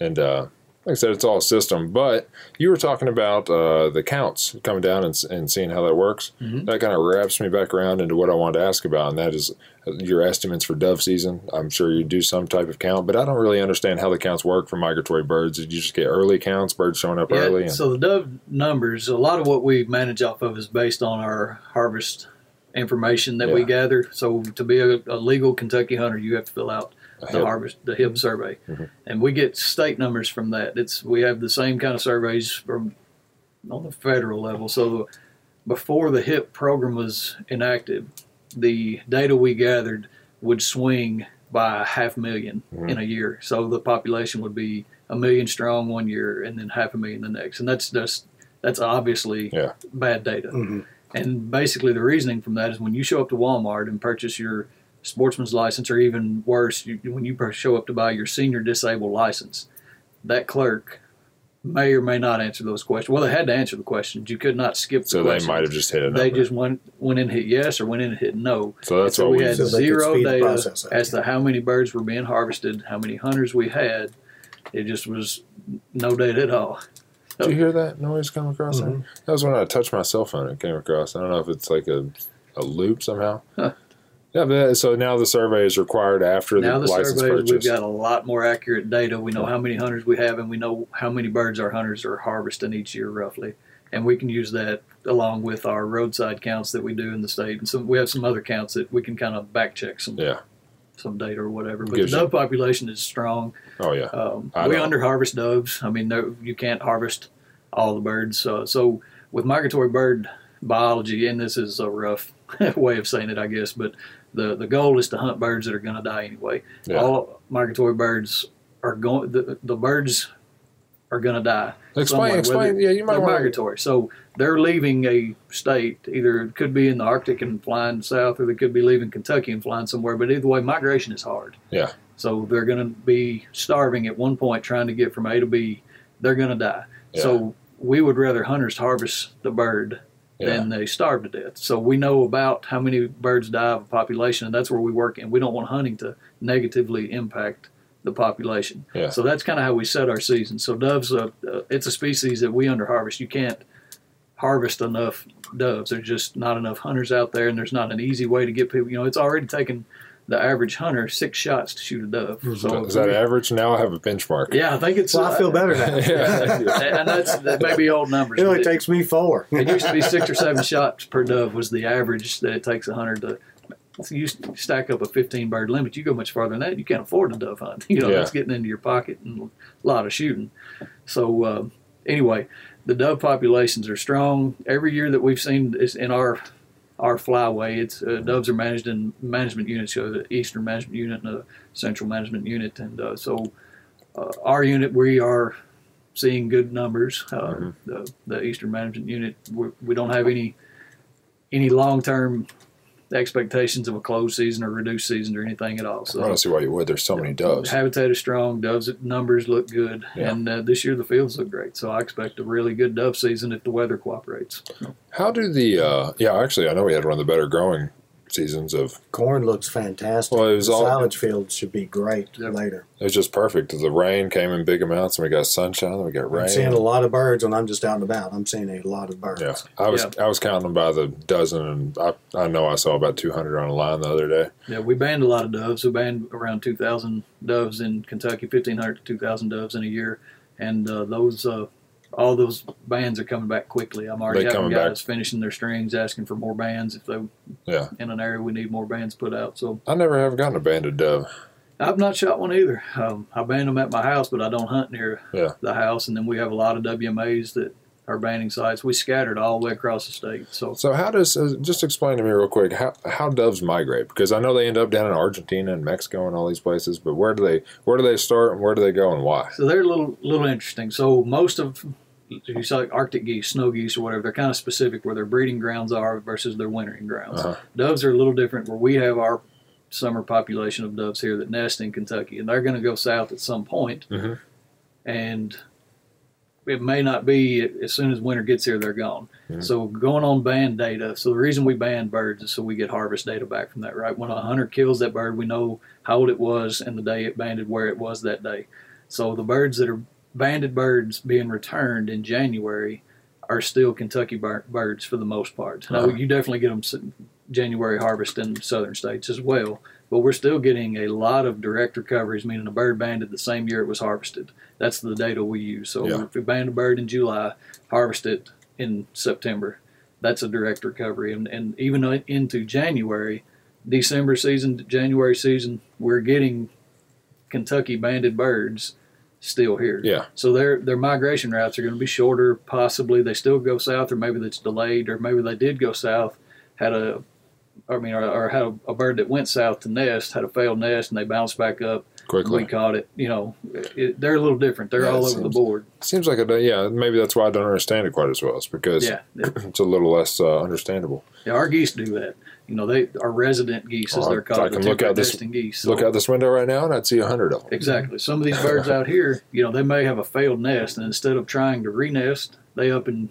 And uh, like I said, it's all a system. But you were talking about uh, the counts coming down and, and seeing how that works. Mhm. That kind of wraps me back around into what I wanted to ask about, and that is uh, your estimates for dove season. I'm sure you do some type of count, but I don't really understand how the counts work for migratory birds. Did you just get early counts, birds showing up early? Yeah. And, So the dove numbers, a lot of what we manage off of is based on our harvest information that we gather. So to be a, a legal Kentucky hunter, you have to fill out the Ahead. harvest the HIP survey, Mhm. and we get state numbers from that. It's we have the same kind of surveys from on the federal level. So before the HIP program was enacted, the data we gathered would swing by a half 1000000 Mhm. in a year. So the population would be a million strong one year and then half a million the next, and that's just that's obviously Yeah. bad data. hmm And basically, the reasoning from that is when you show up to Walmart and purchase your sportsman's license, or even worse, you, when you show up to buy your senior disabled license, that clerk may or may not answer those questions. Well, they had to answer the questions. You could not skip the So they might have just hit a number. They just went went in and hit yes or went in and hit no. so that's so what we we. had So zero data process up. as to how many birds were being harvested, how many hunters we had. It just was no data at all. Did you hear that noise come across there? Mhm. That was when I touched my cell phone. It came across. I don't know if it's like a, a loop somehow. Huh. Yeah, but so now the survey is required after now the, the license surveys, purchase. we've got a lot more accurate data. We know how many hunters we have, and we know how many birds our hunters are harvesting each year, roughly. And we can use that along with our roadside counts that we do in the state, and some we have some other counts that we can kind of back check some yeah. some data or whatever. But Gives the you- dove population is strong. Oh yeah. Um, we under harvest doves. I mean, there- you can't harvest all the birds. So, so with migratory bird biology, and this is a rough *laughs* way of saying it, I guess, but the, the goal is to hunt birds that are going to die anyway. Yeah. All migratory birds are going. The, the birds are going to die. Explain. Explain. Yeah, you might They're migratory, so they're leaving a state. Either it could be in the Arctic and flying south, or they could be leaving Kentucky and flying somewhere. But either way, migration is hard. Yeah. So they're going to be starving at one point trying to get from A to B. They're going to die. Yeah. So we would rather hunters harvest the bird Yeah. than they starve to death. So we know about how many birds die of a population, and that's where we work. And we don't want hunting to negatively impact the population. Yeah. So that's kind of how we set our season. So doves, uh, uh, it's a species that we underharvest. You can't harvest enough doves. There's just not enough hunters out there, and there's not an easy way to get people. You know, it's already taken the average hunter six shots to shoot a dove. So Is that average? Now I have a benchmark. Yeah, I think it's. Well, I feel better now. *laughs* Yeah. *laughs* and that's that may be old numbers. It only but takes me four. *laughs* it used to be six or seven shots per dove was the average that it takes a hunter to. So you stack up a 15 bird limit, you go much farther than that. You can't afford a dove hunt. You know Yeah. that's getting into your pocket and a lot of shooting. So uh, anyway, the dove populations are strong. Every year that we've seen is in our our flyway, it's uh, doves are managed in management units, so the eastern management unit and the central management unit, and uh, so uh, our unit we are seeing good numbers. Uh, Mhm. the, the eastern management unit we, we don't have any any long term expectations of a closed season or reduced season or anything at all. So I don't see why you would. There's so many doves. habitat is strong. Doves numbers look good, Yeah. and uh, this year the fields look great. So I expect a really good dove season if the weather cooperates. How do the uh yeah, actually I know we had one of the better growing seasons of Corn looks fantastic. Well, it was the all- silage fields should be great Yep. later. it was just perfect. The rain came in big amounts and we got sunshine and we got rain. I'm seeing a lot of birds when I'm just out and about. I'm seeing a lot of birds. yeah, I was I was counting them by the dozen, and I I know I saw about 200 on a line the other day. Yeah, we band a lot of doves. We band around 2,000 doves in Kentucky, 1,500 to 2,000 doves in a year, and uh, those uh, all those bands are coming back quickly. I'm already having guys finishing their strings, asking for more bands if they Yeah. in an area we need more bands put out. So I never have gotten a banded dove. I've not shot one either. Um, I band them at my house, but I don't hunt near Yeah. the house. And then we have a lot of WMAs that are banding sites. We scattered all the way across the state. So So how does uh, just explain to me real quick how how doves migrate? Because I know they end up down in Argentina and Mexico and all these places, but where do they where do they start and where do they go and why? So they're a little little interesting. So most of you saw like Arctic geese, snow geese, or whatever, they're kind of specific where their breeding grounds are versus their wintering grounds. Uh-huh. Doves are a little different. Where we have our summer population of doves here that nest in Kentucky, and they're going to go south at some point, Mhm. and it may not be as soon as winter gets here they're gone. Mhm. So going on band data. So the reason we ban birds is so we get harvest data back from that. Right when a hunter kills that bird, we know how old it was and the day it banded, where it was that day. So the birds that are banded birds being returned in January are still Kentucky bir- birds for the most part. Now Uh-huh. you definitely get them January harvest in southern states as well, but we're still getting a lot of direct recoveries, meaning a bird banded the same year it was harvested. That's the data we use. So Yeah. if we band a bird in July, harvest it in September, that's a direct recovery. And, and even into January, December season, January season, we're getting Kentucky banded birds still here. Yeah. So their their migration routes are going to be shorter. Possibly they still go south, or maybe that's delayed, or maybe they did go south, had a, I mean, or, or had a, a bird that went south to nest, had a failed nest, and they bounced back up. Quickly. We caught it. You know, it, they're a little different. They're Yeah, all over the board. Seems like a yeah. Maybe that's why I don't understand it quite as well. It's because Yeah, yeah. it's a little less uh, understandable. Yeah, our geese do that. You know, they are resident geese, as Well, they're called. I can look out this- geese. Look out this window right now, and I'd see a hundred of them. Exactly. Some of these birds out here, you know, they may have a failed nest, and instead of trying to re-nest, they up and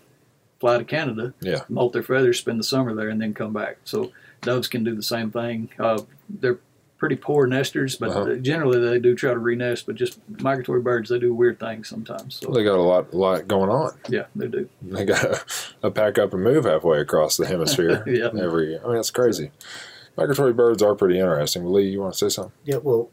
fly to Canada, Yeah. molt their feathers, spend the summer there, and then come back. So doves can do the same thing. Uh, they're pretty poor nesters, but Uh-huh. generally they do try to re-nest. But just migratory birds, they do weird things sometimes. So They got a lot, lot going on. yeah, they do. They got a, a pack up and move halfway across the hemisphere *laughs* Yeah. every year. I mean, that's crazy. Migratory birds are pretty interesting. Lee, you want to say something? Yeah, well,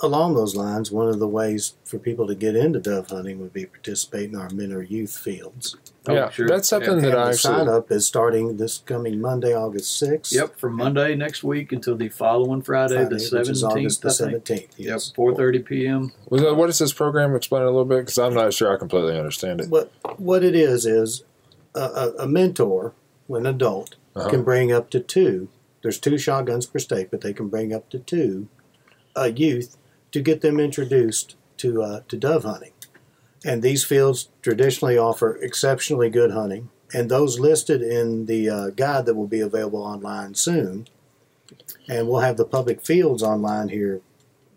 along those lines, one of the ways for people to get into dove hunting would be participate in our men or youth fields. Oh, yeah, sure. that's something Yeah. that and I the sign up is starting this coming Monday, August 6th. Yep, from Monday next week until the following Friday, Friday, the seventeenth. August the I think. 17th. Yep, Yes. four thirty p.m. Was that, what is this program? Explain it a little bit because I'm not sure I completely understand it. What what it is is a, a, a mentor, an adult, Uh-huh. can bring up to two. There's two shotguns per state, but they can bring up to two uh, youth to get them introduced to uh, to dove hunting. And these fields traditionally offer exceptionally good hunting, and those listed in the uh, guide that will be available online soon. And we'll have the public fields online here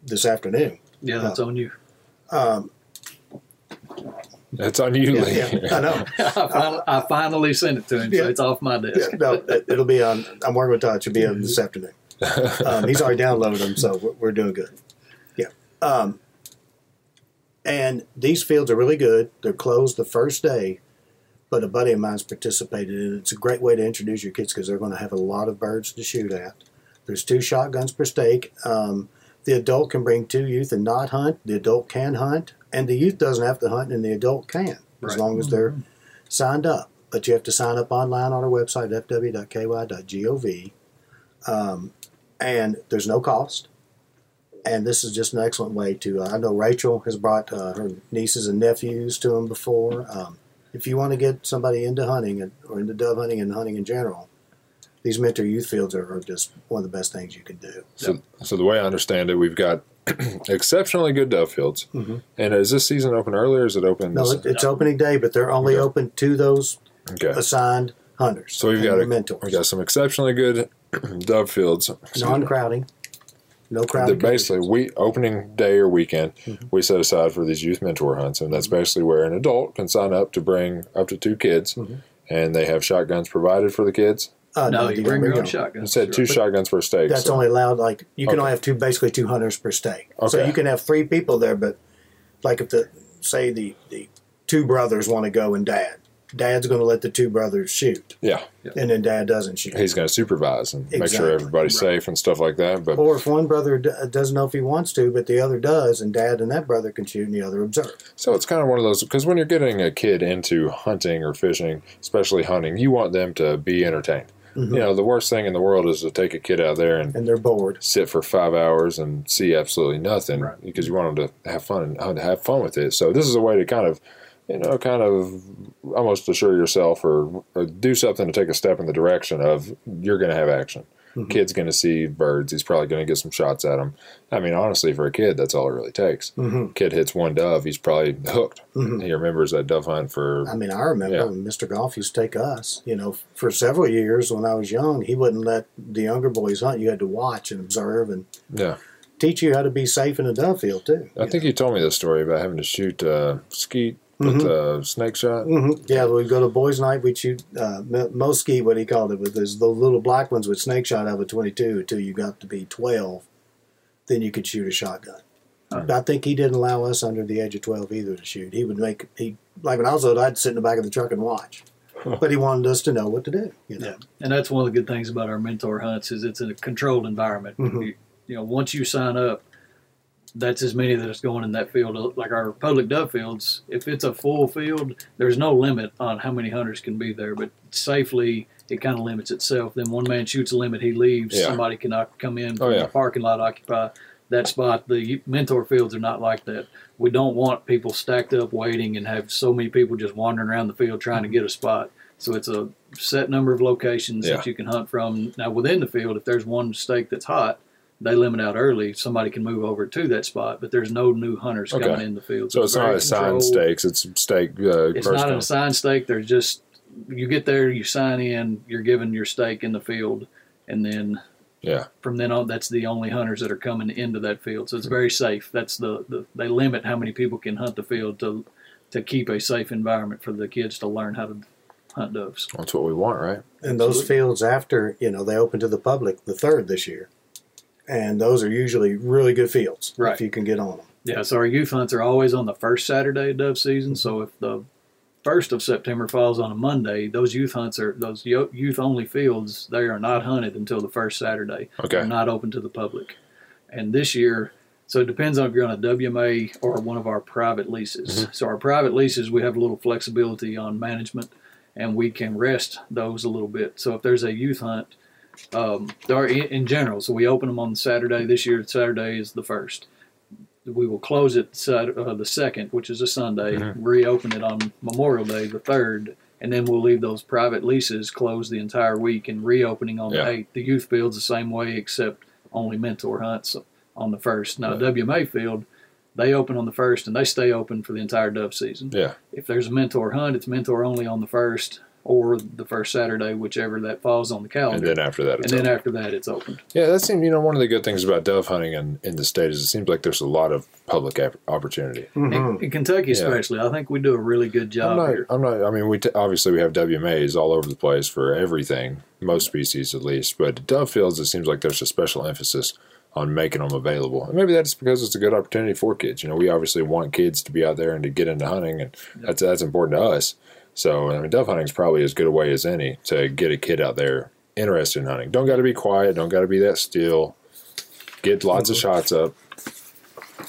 this afternoon. Yeah, that's on you. Um, It's on you, yeah, Lee. yeah, I know. *laughs* I, finally, I finally sent it to him, Yeah. so it's off my desk. Yeah, no, it, it'll be on. I'm working with Todd. It'll be on this *laughs* afternoon. Um, he's already downloaded them, so we're, we're doing good. Um, and these fields are really good. They're closed the first day, but a buddy of mine's participated in it. It's a great way to introduce your kids because they're going to have a lot of birds to shoot at. There's two shotguns per stake. Um, the adult can bring two youth and not hunt. The adult can hunt, and the youth doesn't have to hunt, and the adult can as long as they're signed up. But you have to sign up online on our website, fw.ky.gov. Um, and there's no cost. And this is just an excellent way to. Uh, I know Rachel has brought uh, her nieces and nephews to them before. Um, if you want to get somebody into hunting and, or into dove hunting and hunting in general, these mentor youth fields are, are just one of the best things you can do. So, so the way I understand it, we've got *clears throat* exceptionally good dove fields. Mhm. And is this season open early or is it open? No, it, it's opening day, but they're only Okay. open to those okay. assigned hunters. So we've got a, mentors. we've got some exceptionally good *clears throat* dove fields. non-crowding, no that basically we opening day or weekend Mm-hmm. we set aside for these youth mentor hunts and that's basically where an adult can sign up to bring up to two kids Mm-hmm. and they have shotguns provided for the kids Uh, no, you you bring your own it shotgun. said two shotguns per stake That's so- only allowed. Like you can Okay. only have two, basically two hunters per stake. So Okay. you can have three people there, but like if the say the the two brothers want to go and dad, dad's going to let the two brothers shoot, yeah and then dad doesn't shoot. he's going to supervise and make sure everybody's Right. safe and stuff like that but or if one brother d- doesn't know if he wants to, but the other does, and dad and that brother can shoot, and the other observe. So it's kind of one of those because when you're getting a kid into hunting or fishing, especially hunting, you want them to be entertained. Mhm. You know, the worst thing in the world is to take a kid out there and And they're bored. sit for five hours and see absolutely nothing Right. because you want them to have fun and have fun with it. So this is a way to kind of, you know, kind of almost assure yourself or, or do something to take a step in the direction of you're going to have action. Mhm. Kid's going to see birds. He's probably going to get some shots at them. I mean, honestly, for a kid, that's all it really takes. hmm Kid hits one dove, he's probably hooked. Mhm. He remembers that dove hunt for I mean, I remember Yeah. when Mr. Golf used to take us. You know, for several years when I was young, he wouldn't let the younger boys hunt. You had to watch and observe and yeah. teach you how to be safe in a dove field too. I think you told me this story about having to shoot uh, skeet with Mhm. uh, snake shot. hmm Yeah, we'd go to boys' night. We'd shoot uh, mo- mosquito, what he called it, with those the little black ones with snake shot out of a twenty-two until you got to be twelve. Then you could shoot a shotgun. Huh. I think he didn't allow us under the age of twelve either to shoot. He would make he like when I was little, I'd sit in the back of the truck and watch. But he wanted us to know what to do. You know. and that's one of the good things about our mentor hunts is it's in a controlled environment. Mhm. You, you know, once you sign up, that's as many that is going in that field. Uh, like our public dove fields, if it's a full field, there's no limit on how many hunters can be there, but safely it kind of limits itself. Then one man shoots a limit, he leaves. Yeah. Somebody cannot come in Oh, from yeah. the parking lot occupy that spot. The mentor fields are not like that. We don't want people stacked up waiting and have so many people just wandering around the field trying to get a spot. So it's a set number of locations Yeah. that you can hunt from. Now within the field, if there's one stake that's hot, they limit out early. Somebody can move over to that spot, but there's no new hunters Okay. coming in the field. So it's not very assigned controlled. stakes; it's stake. Uh, It's not an personal. assigned stake. There's just you get there, you sign in, you're given your stake in the field, and then Yeah. from then on, that's the only hunters that are coming into that field. So it's very safe. That's the, the they limit how many people can hunt the field to to keep a safe environment for the kids to learn how to hunt doves. That's what we want, right? And those Absolutely. fields after, you know, they open to the public the third this year. And those are usually really good fields Right. if you can get on them. Yeah, so our youth hunts are always on the first Saturday of dove season. So mm-hmm. if the first of September falls on a Monday, those youth hunts are those youth only fields. They are not hunted until the first Saturday. Okay. They're not open to the public. And this year, so it depends on if you're on a WMA or one of our private leases. Mm-hmm. So our private leases, we have a little flexibility on management, and we can rest those a little bit. So if there's a youth hunt, um, there in, in general. So we open them on Saturday. This year, Saturday is the first. We will close it Sat- uh, the second, which is a Sunday. Mhm. Reopen it on Memorial Day, the third, and then we'll leave those private leases closed the entire week and reopening on Yeah. the eighth. The youth field's the same way, except only mentor hunts on the first. Now Right. WMA field, they open on the first and they stay open for the entire dove season. Yeah. If there's a mentor hunt, it's mentor only on the first or the first Saturday, whichever that falls on the calendar. And calendar. then after that, And then over. after that, it's open. yeah, that seems. You know, one of the good things about dove hunting in, in the state is it seems like there's a lot of public ap- opportunity. Mm-hmm. In, in Kentucky, Yeah. especially, I think we do a really good job. I'm job not. here. I'm not. I mean, we t- obviously we have WMAs all over the place for everything, most species at least. But dove fields, it seems like there's a special emphasis on making them available. And maybe that's because it's a good opportunity for kids. You know, we obviously want kids to be out there and to get into hunting, and that's that's important to us. So I mean, dove hunting is probably as good a way as any to get a kid out there interested in hunting. Don't got to be quiet. Don't got to be that still. Get lots of shots up. *clears throat*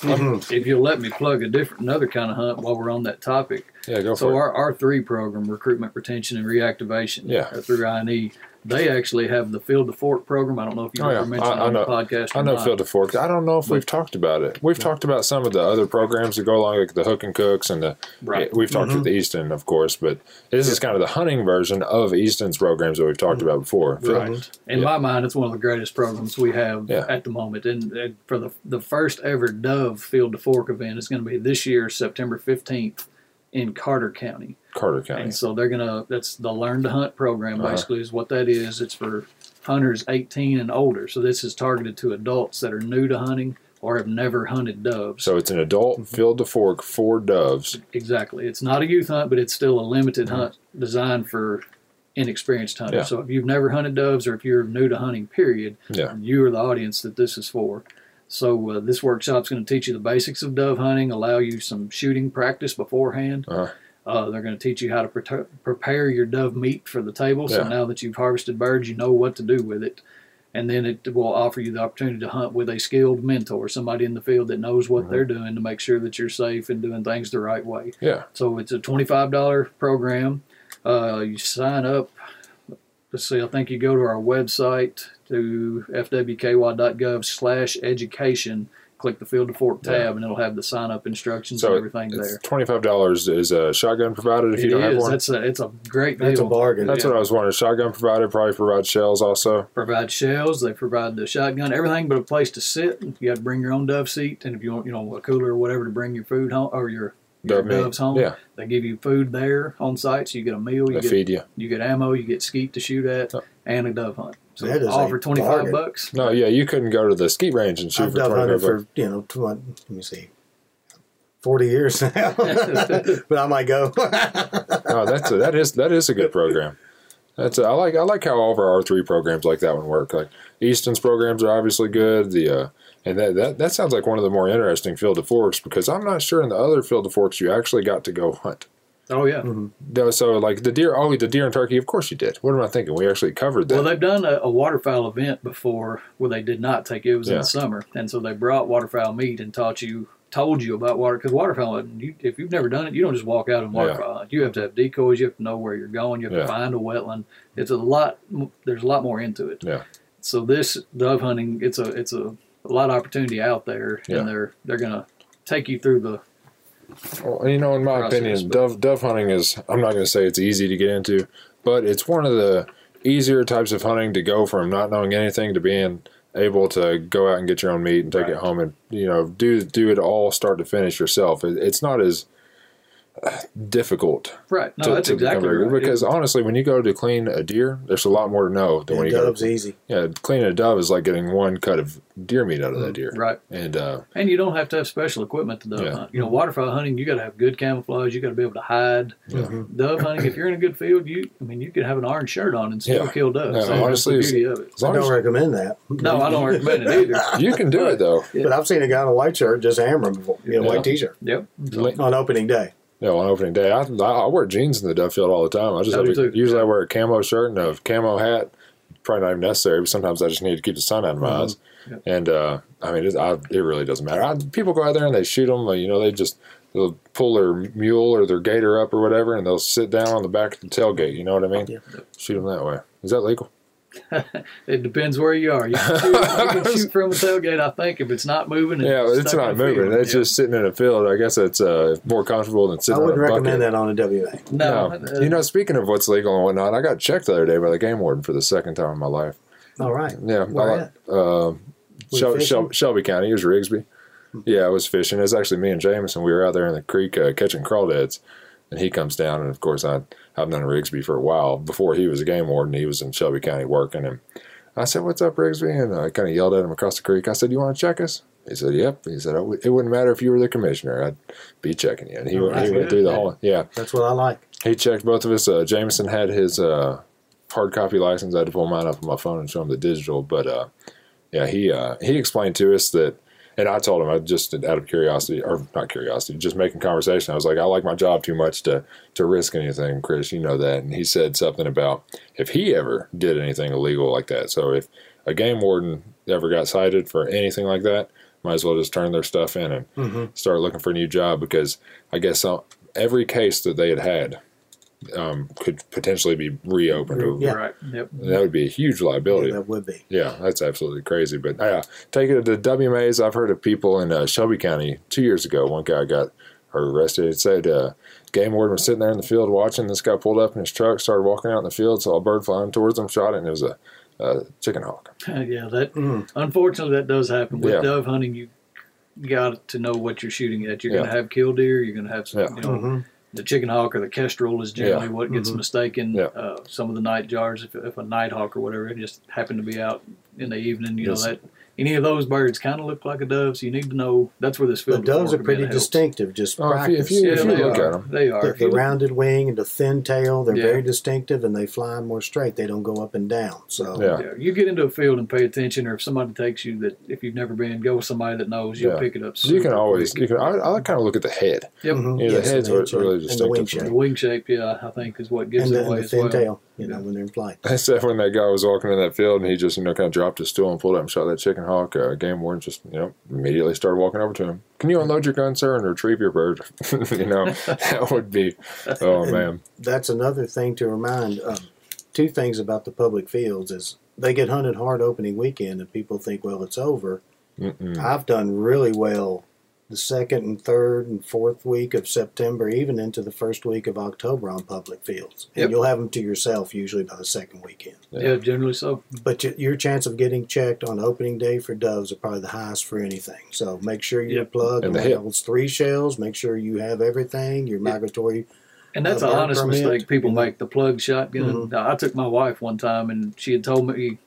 If you'll let me plug a different, another kind of hunt while we're on that topic. Yeah, go So for it. So our R three program, recruitment, retention, and reactivation, Yeah. uh, through INE, they actually have the field to fork program. I don't know if you Oh, ever yeah. mentioned I- it I on know- the podcast. I know not. Field to Fork. I don't know if we've talked about it. We've talked about some of the other programs that go along, like the Hook and Cooks, and the Right. we've talked with mm-hmm. Easton, of course. But this is kind of the hunting version of Easton's programs that we've talked about before. Right. In Yeah. my mind, it's one of the greatest programs we have Yeah. at the moment. And, and for the the first ever Dove Field to Fork event is going to be this year, September fifteenth, in Carter County. Carter County. And so they're gonna that's the Learn to Hunt program. Uh-huh. Basically, is what that is. It's for hunters eighteen and older. So this is targeted to adults that are new to hunting or have never hunted doves. So it's an adult Field to Fork for doves. Exactly. It's not a youth hunt, but it's still a limited hunt designed for inexperienced hunters. Yeah. So if you've never hunted doves or if you're new to hunting, period, Yeah. you are the audience that this is for. So uh, this workshop's going to teach you the basics of dove hunting, allow you some shooting practice beforehand. Uh-huh. Uh, they're going to teach you how to pre- prepare your dove meat for the table. So Yeah. now that you've harvested birds, you know what to do with it. And then it will offer you the opportunity to hunt with a skilled mentor, somebody in the field that knows what Mm-hmm. they're doing to make sure that you're safe and doing things the right way. Yeah. So it's a twenty-five dollar program. Uh, you sign up. Let's see. I think you go to our website to fwky.gov slash education. Click the Field to Fork tab, Yeah. and it'll have the sign up instructions So and everything it's there. twenty five dollars is a shotgun provided if It you don't have is. one. That's a it's a great deal. That's a bargain. That's what I was wondering. Shotgun provided probably provide shells also. Provide shells. They provide the shotgun, everything but a place to sit. You got to bring your own dove seat, and if you want, you know, a cooler or whatever to bring your food home or your your Dove meat. doves home. Yeah. They give you food there on site, so you get a meal. You They get feed you. You get ammo, you get skeet to shoot at, Oh. and a dove hunt. So That is all for twenty five bucks. No, yeah, you couldn't go to the ski range and shoot I've for dove twenty hunted five bucks. for you know tw- let me see, forty years now, *laughs* *laughs* but I might go. *laughs* Oh, that's a, that is that is a good program. That's a, I like I like how all of our R three programs like that one work. Like Easton's programs are obviously good. The uh, and that, that that sounds like one of the more interesting field of forks because I'm not sure in the other field of forks you actually got to go hunt. Oh yeah. Mm-hmm. No, So like the deer, oh the deer and turkey, of course you did. What am I thinking? We actually covered that. Well, they've done a, a waterfowl event before where they did not take it. It was in the summer, and so they brought waterfowl meat and taught you, told you about water. Because waterfowl, you, if you've never done it, you don't just walk out and waterfowl. hunt. You have to have decoys. You have to know where you're going. You have Yeah. to find a wetland. It's a lot. There's a lot more into it. Yeah. So this dove hunting, it's a it's a, a lot of opportunity out there, Yeah. and they're they're gonna take you through the Well, you know, in my opinion, dove dove hunting is. I'm not going to say it's easy to get into, but it's one of the easier types of hunting to go from not knowing anything to being able to go out and get your own meat and take it home and you know do do it all start to finish yourself. It, it's not as difficult right. No, to, that's to exactly right. because honestly, when you go to clean a deer, there's a lot more to know than when and you go. dove's To, easy. yeah, cleaning a dove is like getting one cut of deer meat out of that deer, right. and uh, And you don't have to have special equipment to dove Yeah. hunt. You know, waterfowl hunting, you got to have good camouflage. You got to be able to hide. Yeah. Dove hunting, if you're in a good field, you, I mean, you could have an orange shirt on and still Yeah. kill doves. Yeah, So honestly, the it's- beauty of it. as I don't as recommend that. No, I don't recommend it either. *laughs* you can do it though. *laughs* But I've seen a guy in a white shirt just hammering before, you know, Yeah. white t-shirt Yep. On opening day. Yeah, on opening day, I, I wear jeans in the dove field all the time. I just I have a, usually I wear a camo shirt and a camo hat. Probably not even necessary, but sometimes I just need to keep the sun out of my Mm-hmm. eyes. Yep. And uh, I mean, it, I, it really doesn't matter. I, people go out there and they shoot them. You know, they just they'll pull their mule or their gator up or whatever, and they'll sit down on the back of the tailgate. You know what I mean? Yeah. Shoot them that way. Is that legal? *laughs* It depends where you are. You can shoot, you can *laughs* shoot from the tailgate, I think, if it's not moving. and Yeah, it's not moving. field. It's Yeah. just sitting in a field. I guess it's uh, more comfortable than I sitting on a wouldn't bucket. recommend that on a WA. No. No. uh, you know, speaking of what's legal and whatnot, I got checked the other day by the game warden for the second time in my life. All right. Yeah, Where I, at? uh, Shel- Shel- Shelby County. It was Rigsby. Yeah, I was fishing. It was actually me and Jameson. We were out there in the creek uh, catching crawdads, and he comes down. And of course, I I've known Rigsby for a while. Before he was a game warden, he was in Shelby County working. And I said, "What's up, Rigsby?" And I kind of yelled at him across the creek. I said, "You want to check us?" He said, "Yep." He said, "Oh, "It wouldn't matter if you were the commissioner. I'd be checking you." And he, Oh, went he went through the whole yeah. That's what I like. He checked both of us. Uh, Jameson had his uh, hard copy license. I had to pull mine up on my phone and show him the digital. But uh, yeah, he uh, he explained to us that And I told him, I just out of curiosity, or not curiosity, just making conversation. I was like, I like my job too much to to risk anything, Chris. You know that. And he said something about if he ever did anything illegal like that. So if a game warden ever got cited for anything like that, might as well just turn their stuff in and Mm-hmm. start looking for a new job because I guess some, every case that they had had um, could potentially be reopened. or- Yeah. Right. Yep. That would be a huge liability. that would be. Yeah, that's absolutely crazy. But uh, take it to the WMAs. I've heard of people in uh, Shelby County two years ago. One guy got arrested. It said uh, game warden was sitting there in the field watching. This guy pulled up in his truck, started walking out in the field, saw a bird flying towards him, shot it, and it was a, a chicken hawk. *laughs* yeah. That Mm. unfortunately that does happen with Yeah. dove hunting. You got to know what you're shooting at. You're Yeah. going to have killdeer. You're going to have some, Yeah. you know, Mhm. The chicken hawk or the kestrel is generally what gets Mhm. mistaken. Yeah. Uh, some of the night jars, if, if a night hawk or whatever, it just happened to be out in the evening, you Yes. know that any of those birds kind of look like a dove. So you need to know that's where this field. The doves are pretty distinctive. Just Oh, if you- if you- Yeah, if they look are. them, they are. the, the rounded wing and the thin tail, they're Yeah. very distinctive and they fly more straight. They don't go up and down. So Yeah. Yeah, you get into a field and pay attention, or if somebody takes you that if you've never been, go with somebody that knows. You'll Yeah. pick it up. You can always, quick. you can. I, I kind of look at the head. Yep. Mhm. Yeah, the Yes, head's and what shape, really and the distinctive wing for me. The shape. wing shape, yeah, I think is what gives and it the, and the as thin well. tail. You know when they're in flight. *laughs* I said when that guy was walking in that field and he just, you know, kind of dropped his stool and pulled up and shot that chicken hawk, uh, game warden just, you know, immediately started walking over to him. Can you unload your gun, sir, and retrieve your bird? *laughs* you know, *laughs* that would be, oh man. That's another thing to remind. Um, two things about the public fields is they get hunted hard opening weekend, and people think, well, it's over. Mm-mm. I've done really well the second and third and fourth week of September, even into the first week of October on public fields. And Yep. you'll have them to yourself usually by the second weekend. Yeah. generally so. But y- your chance of getting checked on opening day for doves are probably the highest for anything. So make sure you're Yep. plugged. And the and holds three shells. Make sure you have everything. Your migratory. And that's Uh, an honest permit, mistake people make. The plug shotgun. Mhm. I took my wife one time, and she had told me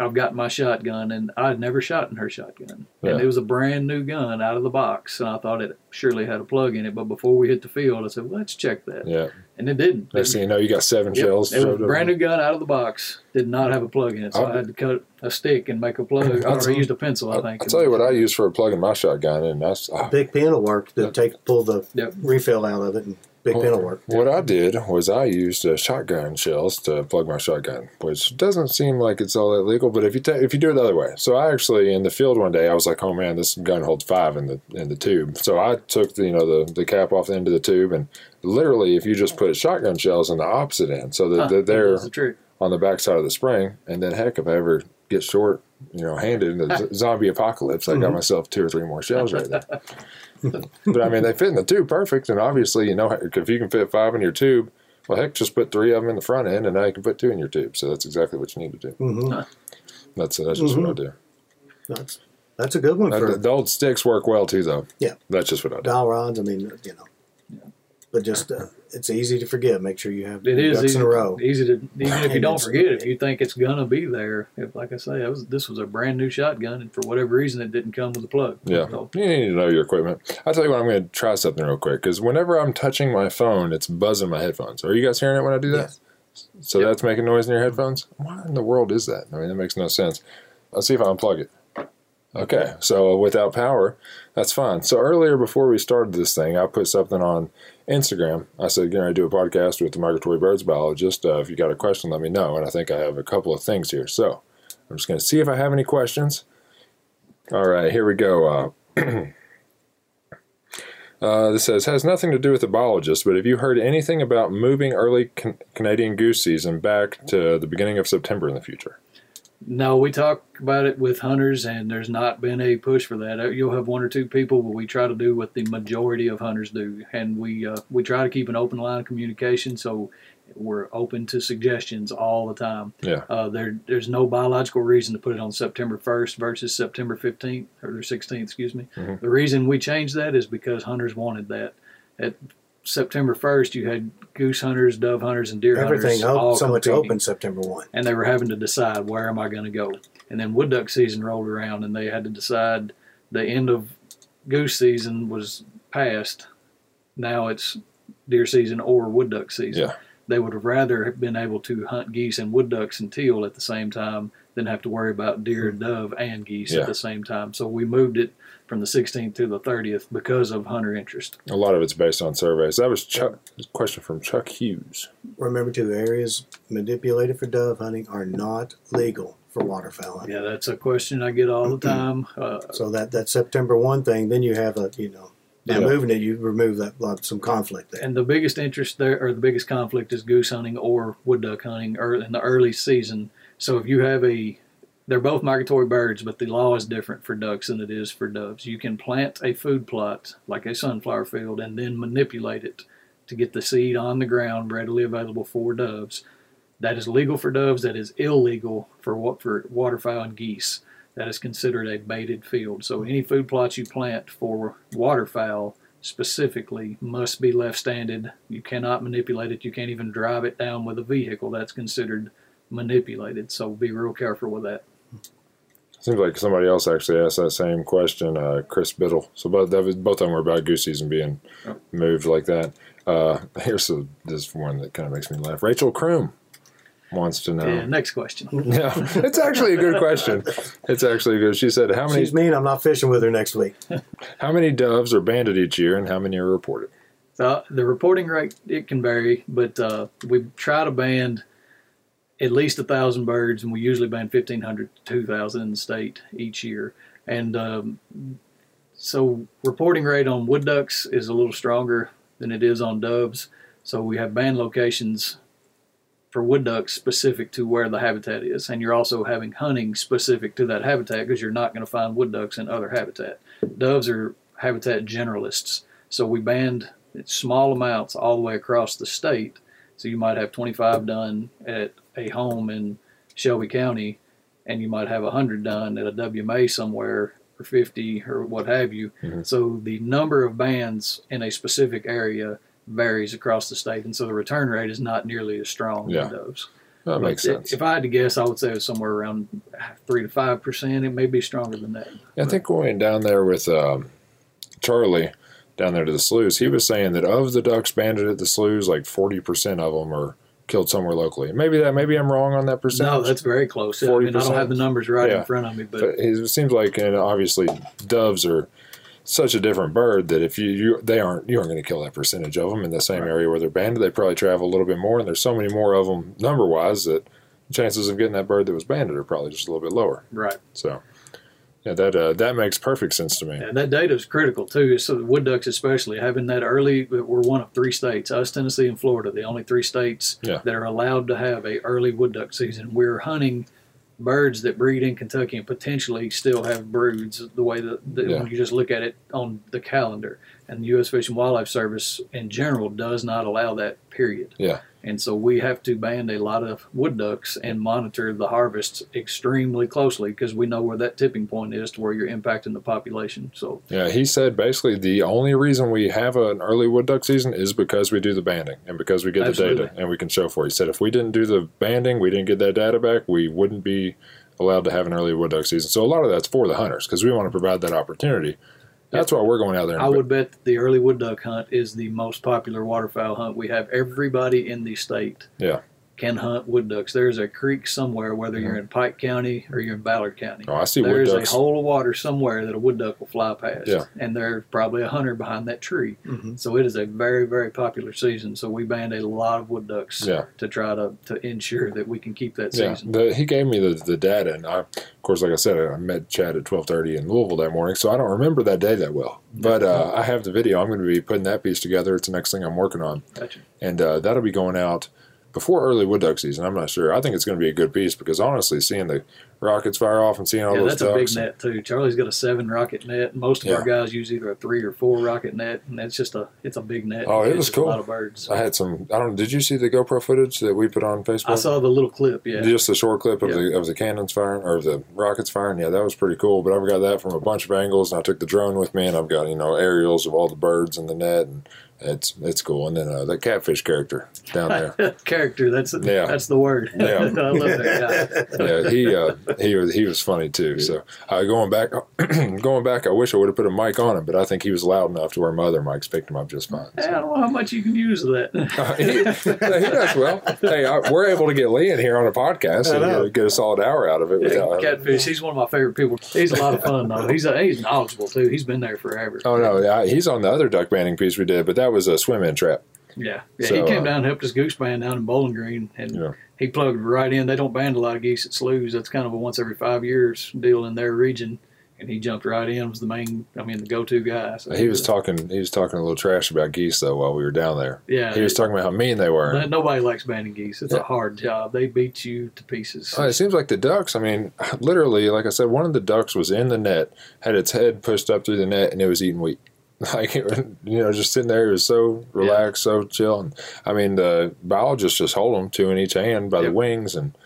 I've got my shotgun, and I had never shot in her shotgun, Yeah. and it was a brand new gun out of the box, and I thought it surely had a plug in it. But before we hit the field, I said, well, "Let's check that," Yeah. and it didn't. Next thing you know, you got seven Yep, shells. It was a brand new gun out of the box. Did not have a plug in it, so I'll- I had to cut a stick and make a plug. I'll *laughs* or I used a pencil, I I'll, think. I'll tell you what I use for plugging my shotgun and That's oh, Big pin will work to Yep. take pull the Yep. refill out of it, and big Well, pin will work. What I did was I used uh, shotgun shells to plug my shotgun, which doesn't seem like it's all that legal. But if you ta- if you do it the other way, so I actually in the field one day I was like, oh man, this gun holds five in the in the tube. So I took the you know the the cap off the end of the tube and literally if you just put shotgun shells on the opposite end, so that, Huh, that they're the on the back side of the spring, and then heck if I ever get short, you know, handed in the *laughs* z- zombie apocalypse, I got Mhm. myself two or three more shells right there. *laughs* but I mean, they fit in the tube perfect, and obviously, you know, if you can fit five in your tube, well, heck, just put three of them in the front end, and now you can put two in your tube. So that's exactly what you need to do. hmm That's that's just what I do. That's that's a good one Uh, for the, the old sticks work well too, though. Yeah. that's just what I do. dowel rods. I mean, you know, but just uh, it's easy to forget. Make sure you have It ducks easy, in a row. easy to even if you don't forget if you think it's gonna be there. If like I say, that was this was a brand new shotgun, and for whatever reason, it didn't come with a plug. Yeah, So, you need to know your equipment. I'll tell you what, I'm going to try something real quick because whenever I'm touching my phone, it's buzzing my headphones. Are you guys hearing it when I do that? Yes. So Yep. that's making noise in your headphones? Why in the world is that? I mean, that makes no sense. Let's see if I unplug it. Okay, so without power, that's fine. So earlier, before we started this thing, I put something on Instagram. I said, "Going to do a podcast with the migratory birds biologist. Uh, if you got a question, let me know." And I think I have a couple of things here. So I'm just going to see if I have any questions. All right, here we go. Uh, *clears throat* Uh, this says has nothing to do with the biologist, but have you heard anything about moving early can- Canadian goose season back to the beginning of September in the future? No, we talk about it with hunters, and there's not been a push for that. Uh, You'll have one or two people, but we try to do what the majority of hunters do, and we uh, we try to keep an open line of communication. So we're open to suggestions all the time. Yeah. Uh, there, there's no biological reason to put it on September 1st versus September 15th or 16th, excuse me. Mhm. The reason we changed that is because hunters wanted that. At September 1st, you had goose hunters, dove hunters, and deer Everything hunters op- all so much open September one. and they were having to decide where am I going to go. And then wood duck season rolled around, and they had to decide. The end of goose season was past. Now it's deer season or wood duck season Yeah. they would have rather have been able to hunt geese and wood ducks and teal at the same time than have to worry about deer, hmm. dove, and geese Yeah. at the same time. So we moved it from the 16th to the 30th because of hunter interest. A lot of it's based on surveys. That was Chuck. a question from Chuck Hughes. Remember, too, areas manipulated for dove hunting are not legal for waterfowl hunting. Yeah, that's a question I get all the *clears throat* time. Uh, So that that September one thing, then you have a you know by Yeah. moving it, you remove that lot some conflict there. and the biggest interest there, or the biggest conflict, is goose hunting or wood duck hunting, or in the early season. So if you have a, they're both migratory birds, but the law is different for ducks than it is for doves. You can plant a food plot like a sunflower field and then manipulate it to get the seed on the ground readily available for doves. That is legal for doves. That is illegal for what for waterfowl and geese. That is considered a baited field. So any food plots you plant for waterfowl specifically must be left standing. You cannot manipulate it. You can't even drive it down with a vehicle. That's considered manipulated. So be real careful with that. Seems like somebody else actually asked that same question, uh, Chris Biddle. So both that was, both of them were about goose season being Oh. moved like that. Uh, *laughs* here's a, this one that kind of makes me laugh. Rachel Kroom wants to know. Yeah, next question. *laughs* Yeah, it's actually a good question. It's actually good. She said, "How many She's mean. I'm not fishing with her next week. *laughs* how many doves are banded each year, and how many are reported?" So the reporting rate it can vary, but uh, we try to band at least a thousand birds, and we usually fifteen hundred to two thousand in the state each year. And um, so reporting rate on wood ducks is a little stronger than it is on doves. So we have band locations for wood ducks specific to where the habitat is, and you're also having hunting specific to that habitat because you're not going to find wood ducks in other habitat. Doves are habitat generalists, so we band small amounts all the way across the state. So you might have 25 done at a home in Shelby County, and you might have 100 done at a WMA somewhere, or 50, or what have you. Mhm. So the number of bands in a specific area varies across the state, and so the return rate is not nearly as strong Yeah. in doves. That But makes sense. If I had to guess, I would say it was somewhere around three to five percent. It may be stronger than that. I think going down there with um, Charlie down there to the sloughs, he was saying that of the ducks banded at the sloughs, like forty percent of them are killed somewhere locally. Maybe that maybe I'm wrong on that percentage. No, that's very close. I mean, I don't 40%. have the numbers right Yeah. in front of me, but But it seems like, and obviously, doves are such a different bird that if you, you they aren't you aren't going to kill that percentage of them in the same Right. area where they're banded. They probably travel a little bit more, and there's so many more of them number wise that chances of getting that bird that was banded are probably just a little bit lower. right. So, yeah, that uh, that makes perfect sense to me. And that data is critical too. So the wood ducks, especially having that early, we're one of three states, us, Tennessee, and Florida, the only three states Yeah. that are allowed to have a early wood duck season. We're hunting birds that breed in Kentucky and potentially still have broods. The way that, that Yeah. when you just look at it on the calendar, and the U.S. Fish and Wildlife Service in general does not allow that. Period. Yeah. And so we have to band a lot of wood ducks and monitor the harvests extremely closely because we know where that tipping point is to where you're impacting the population. So Yeah, he said basically the only reason we have an early wood duck season is because we do the banding and because we get the data and we can show for it. He said if we didn't do the banding, we didn't get that data back, we wouldn't be allowed to have an early wood duck season. So a lot of that's for the hunters because we want to provide that opportunity. That's why we're going out there. I would bet the early wood duck hunt is the most popular waterfowl hunt. We have everybody in the state Yeah. Can hunt wood ducks. There's a creek somewhere, whether you're in Pike County or you're in Ballard County. Oh, I see wood There's a hole of water somewhere that a wood duck will fly past. Yeah. And there's probably a hunter behind that tree. Mhm. So it is a very, very popular season. So we band a lot of wood ducks Yeah. to try to, to ensure that we can keep that Yeah, season. the, he gave me the, the data, and I, of course, like I said, I met Chad at twelve thirty in Louisville that morning, so I don't remember that day that well. But uh, I have the video. I'm going to be putting that piece together. It's the next thing I'm working on. Gotcha. and uh, that'll be going out before early wood duck season. I'm not sure. I think it's going to be a good piece because honestly, seeing the rockets fire off and seeing all Yeah, those that's a big net too. Charlie's got a seven rocket net. Most of Yeah. our guys use either a three or four rocket net, and it's just a it's a big net. Oh, it was cool. A lot of birds. I had some. I don't. Did you see the GoPro footage that we put on Facebook? I saw the little clip. Yeah, Just the short clip of Yeah. the of the cannons firing or the rockets firing. Yeah, that was pretty cool. But I've got that from a bunch of angles, and I took the drone with me, and I've got you know aerials of all the birds in the net, and it's it's cool. And then uh, that catfish character down there. *laughs* character. That's Yeah. that's the word. Yeah. *laughs* I love that guy. *laughs* yeah, he uh, *laughs* he was he was funny too. So uh, going back, *clears throat* going back, I wish I would have put a mic on him, but I think he was loud enough to where my other mics picked him up just fine. Hey, I don't know how much you can use of that. *laughs* Uh, he, he does well. Hey, I, we're able to get Lee in here on a podcast and uh, get a solid hour out of it. Without, Catfish, he's one of my favorite people. He's a lot of fun though. He's a, he's knowledgeable too. He's been there forever. Oh no, yeah, he's on the other duck banding piece we did, but that was a swim in trap. Yeah, yeah. So, he came uh, down and helped us goose band down in Bowling Green, and Yeah. He plugged right in. They don't band a lot of geese at sloughs. That's kind of a once every five years deal in their region. And he jumped right in. Was the main, I mean, the go-to guy. So He was talking. He was talking a little trash about geese though while we were down there. Yeah, He was talking about how mean they were. No- Nobody likes banding geese. It's Yeah. a hard job. They beat you to pieces. Oh, it seems like the ducks. I mean, *laughs* literally, like I said, one of the ducks was in the net, had its head pushed up through the net, and it was eating wheat. *laughs* Like you know, just sitting there, it was so relaxed, so chill. And I mean, the biologists just hold them two in each hand by the wings, and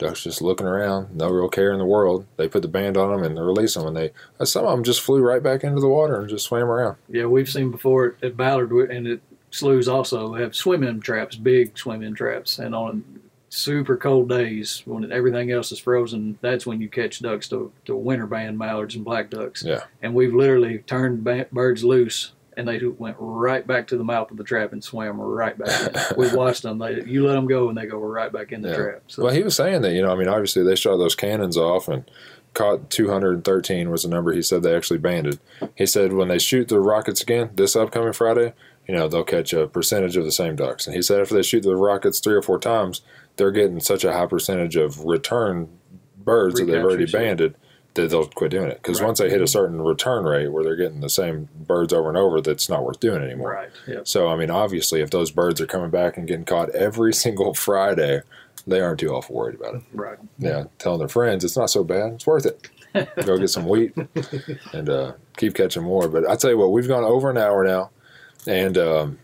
ducks just looking around, no real care in the world. They put the band on them and they release them, and they some of them just flew right back into the water and just swam around. Yeah, we've seen before at, Ballard and at sloughs also have swim-in traps, big swim-in traps, and on super cold days when everything else is frozen, that's when you catch ducks to, to winter band mallards and black ducks. Yeah. And we've literally turned ba- birds loose. And they went right back to the mouth of the trap and swam right back *laughs* we watched them. They, you let them go, and they go right back in the Yeah. trap. So Well, he was saying that, you know, I mean, obviously they shot those cannons off and caught 213 was the number he said they actually banded. He said when they shoot the rockets again this upcoming Friday, you know, they'll catch a percentage of the same ducks. And he said after they shoot the rockets three or four times, they're getting such a high percentage of return birds that they've already banded that they'll quit doing it. Because Right. once they hit a certain return rate where they're getting the same birds over and over, that's not worth doing anymore. right, yeah, So, I mean, obviously, if those birds are coming back and getting caught every *laughs* single Friday, they aren't too awful worried about it right. yeah, telling their friends it's not so bad. It's worth it. *laughs* Go get some wheat and uh, keep catching more. But I tell you what, we've gone over an hour now, and um,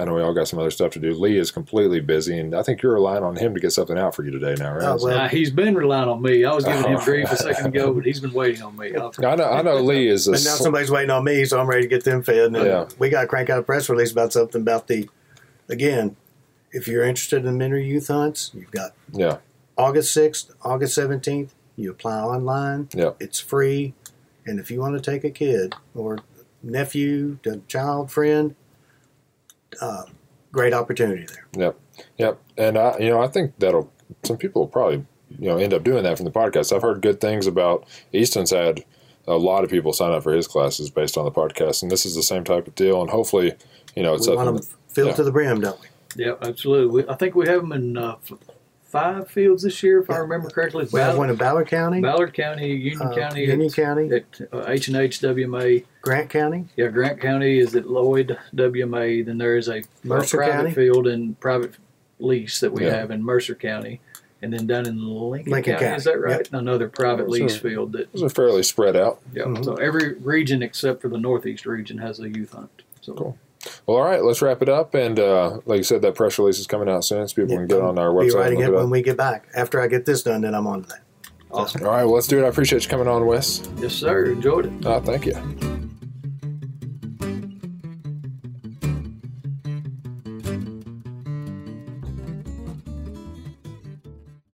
I know we all got some other stuff to do. Lee is completely busy, and I think you're relying on him to get something out for you today. Now, right? Oh, well- Uh, he's been relying on me. I was giving him Oh. grief a second ago, but he's been waiting on me. I'll- *laughs* I know. I know. Lee is a But now sl- somebody's waiting on me, so I'm ready to get them fed. And Yeah. we got to crank out a press release about something about the, again, if you're interested in Mentor Youth Hunts, you've got yeah, August 6th, August 17th. You apply online. yeah, It's free. And if you want to take a kid or nephew, a child, friend, uh, great opportunity there. yep, yep. And I, you know, I think that'll some people will probably you know end up doing that from the podcast. I've heard good things about Easton's had a lot of people sign up for his classes based on the podcast, and this is the same type of deal. And hopefully, you know, it's we want something. them filled yeah. to the brim, don't we? Yeah, absolutely. We, I think we have them in uh, f- five fields this year, if I remember correctly. We have Ballard, one in Ballard County, Ballard County, Union uh, County, Union at, County, at uh, H and H WMA. Grant County. Yeah, Grant County is at Lloyd WMA. Then there is a, a Mercer private County? field and private lease that we Yeah. have in Mercer County. And then down in Lincoln, Lincoln County, County, is that right? Another private So- lease field that Those are fairly spread out. yeah. Mhm. So every region except for the northeast region has a youth hunt. So Cool. Well, all right, let's wrap it up. And uh, like you said, that press release is coming out soon, so people can get on our website. Be website. writing And it look it when we get back. After I get this done, then I'm on to that. awesome. All right, well, let's do it. I appreciate you coming on, Wes. Yes, sir. Enjoyed it. Uh, thank you.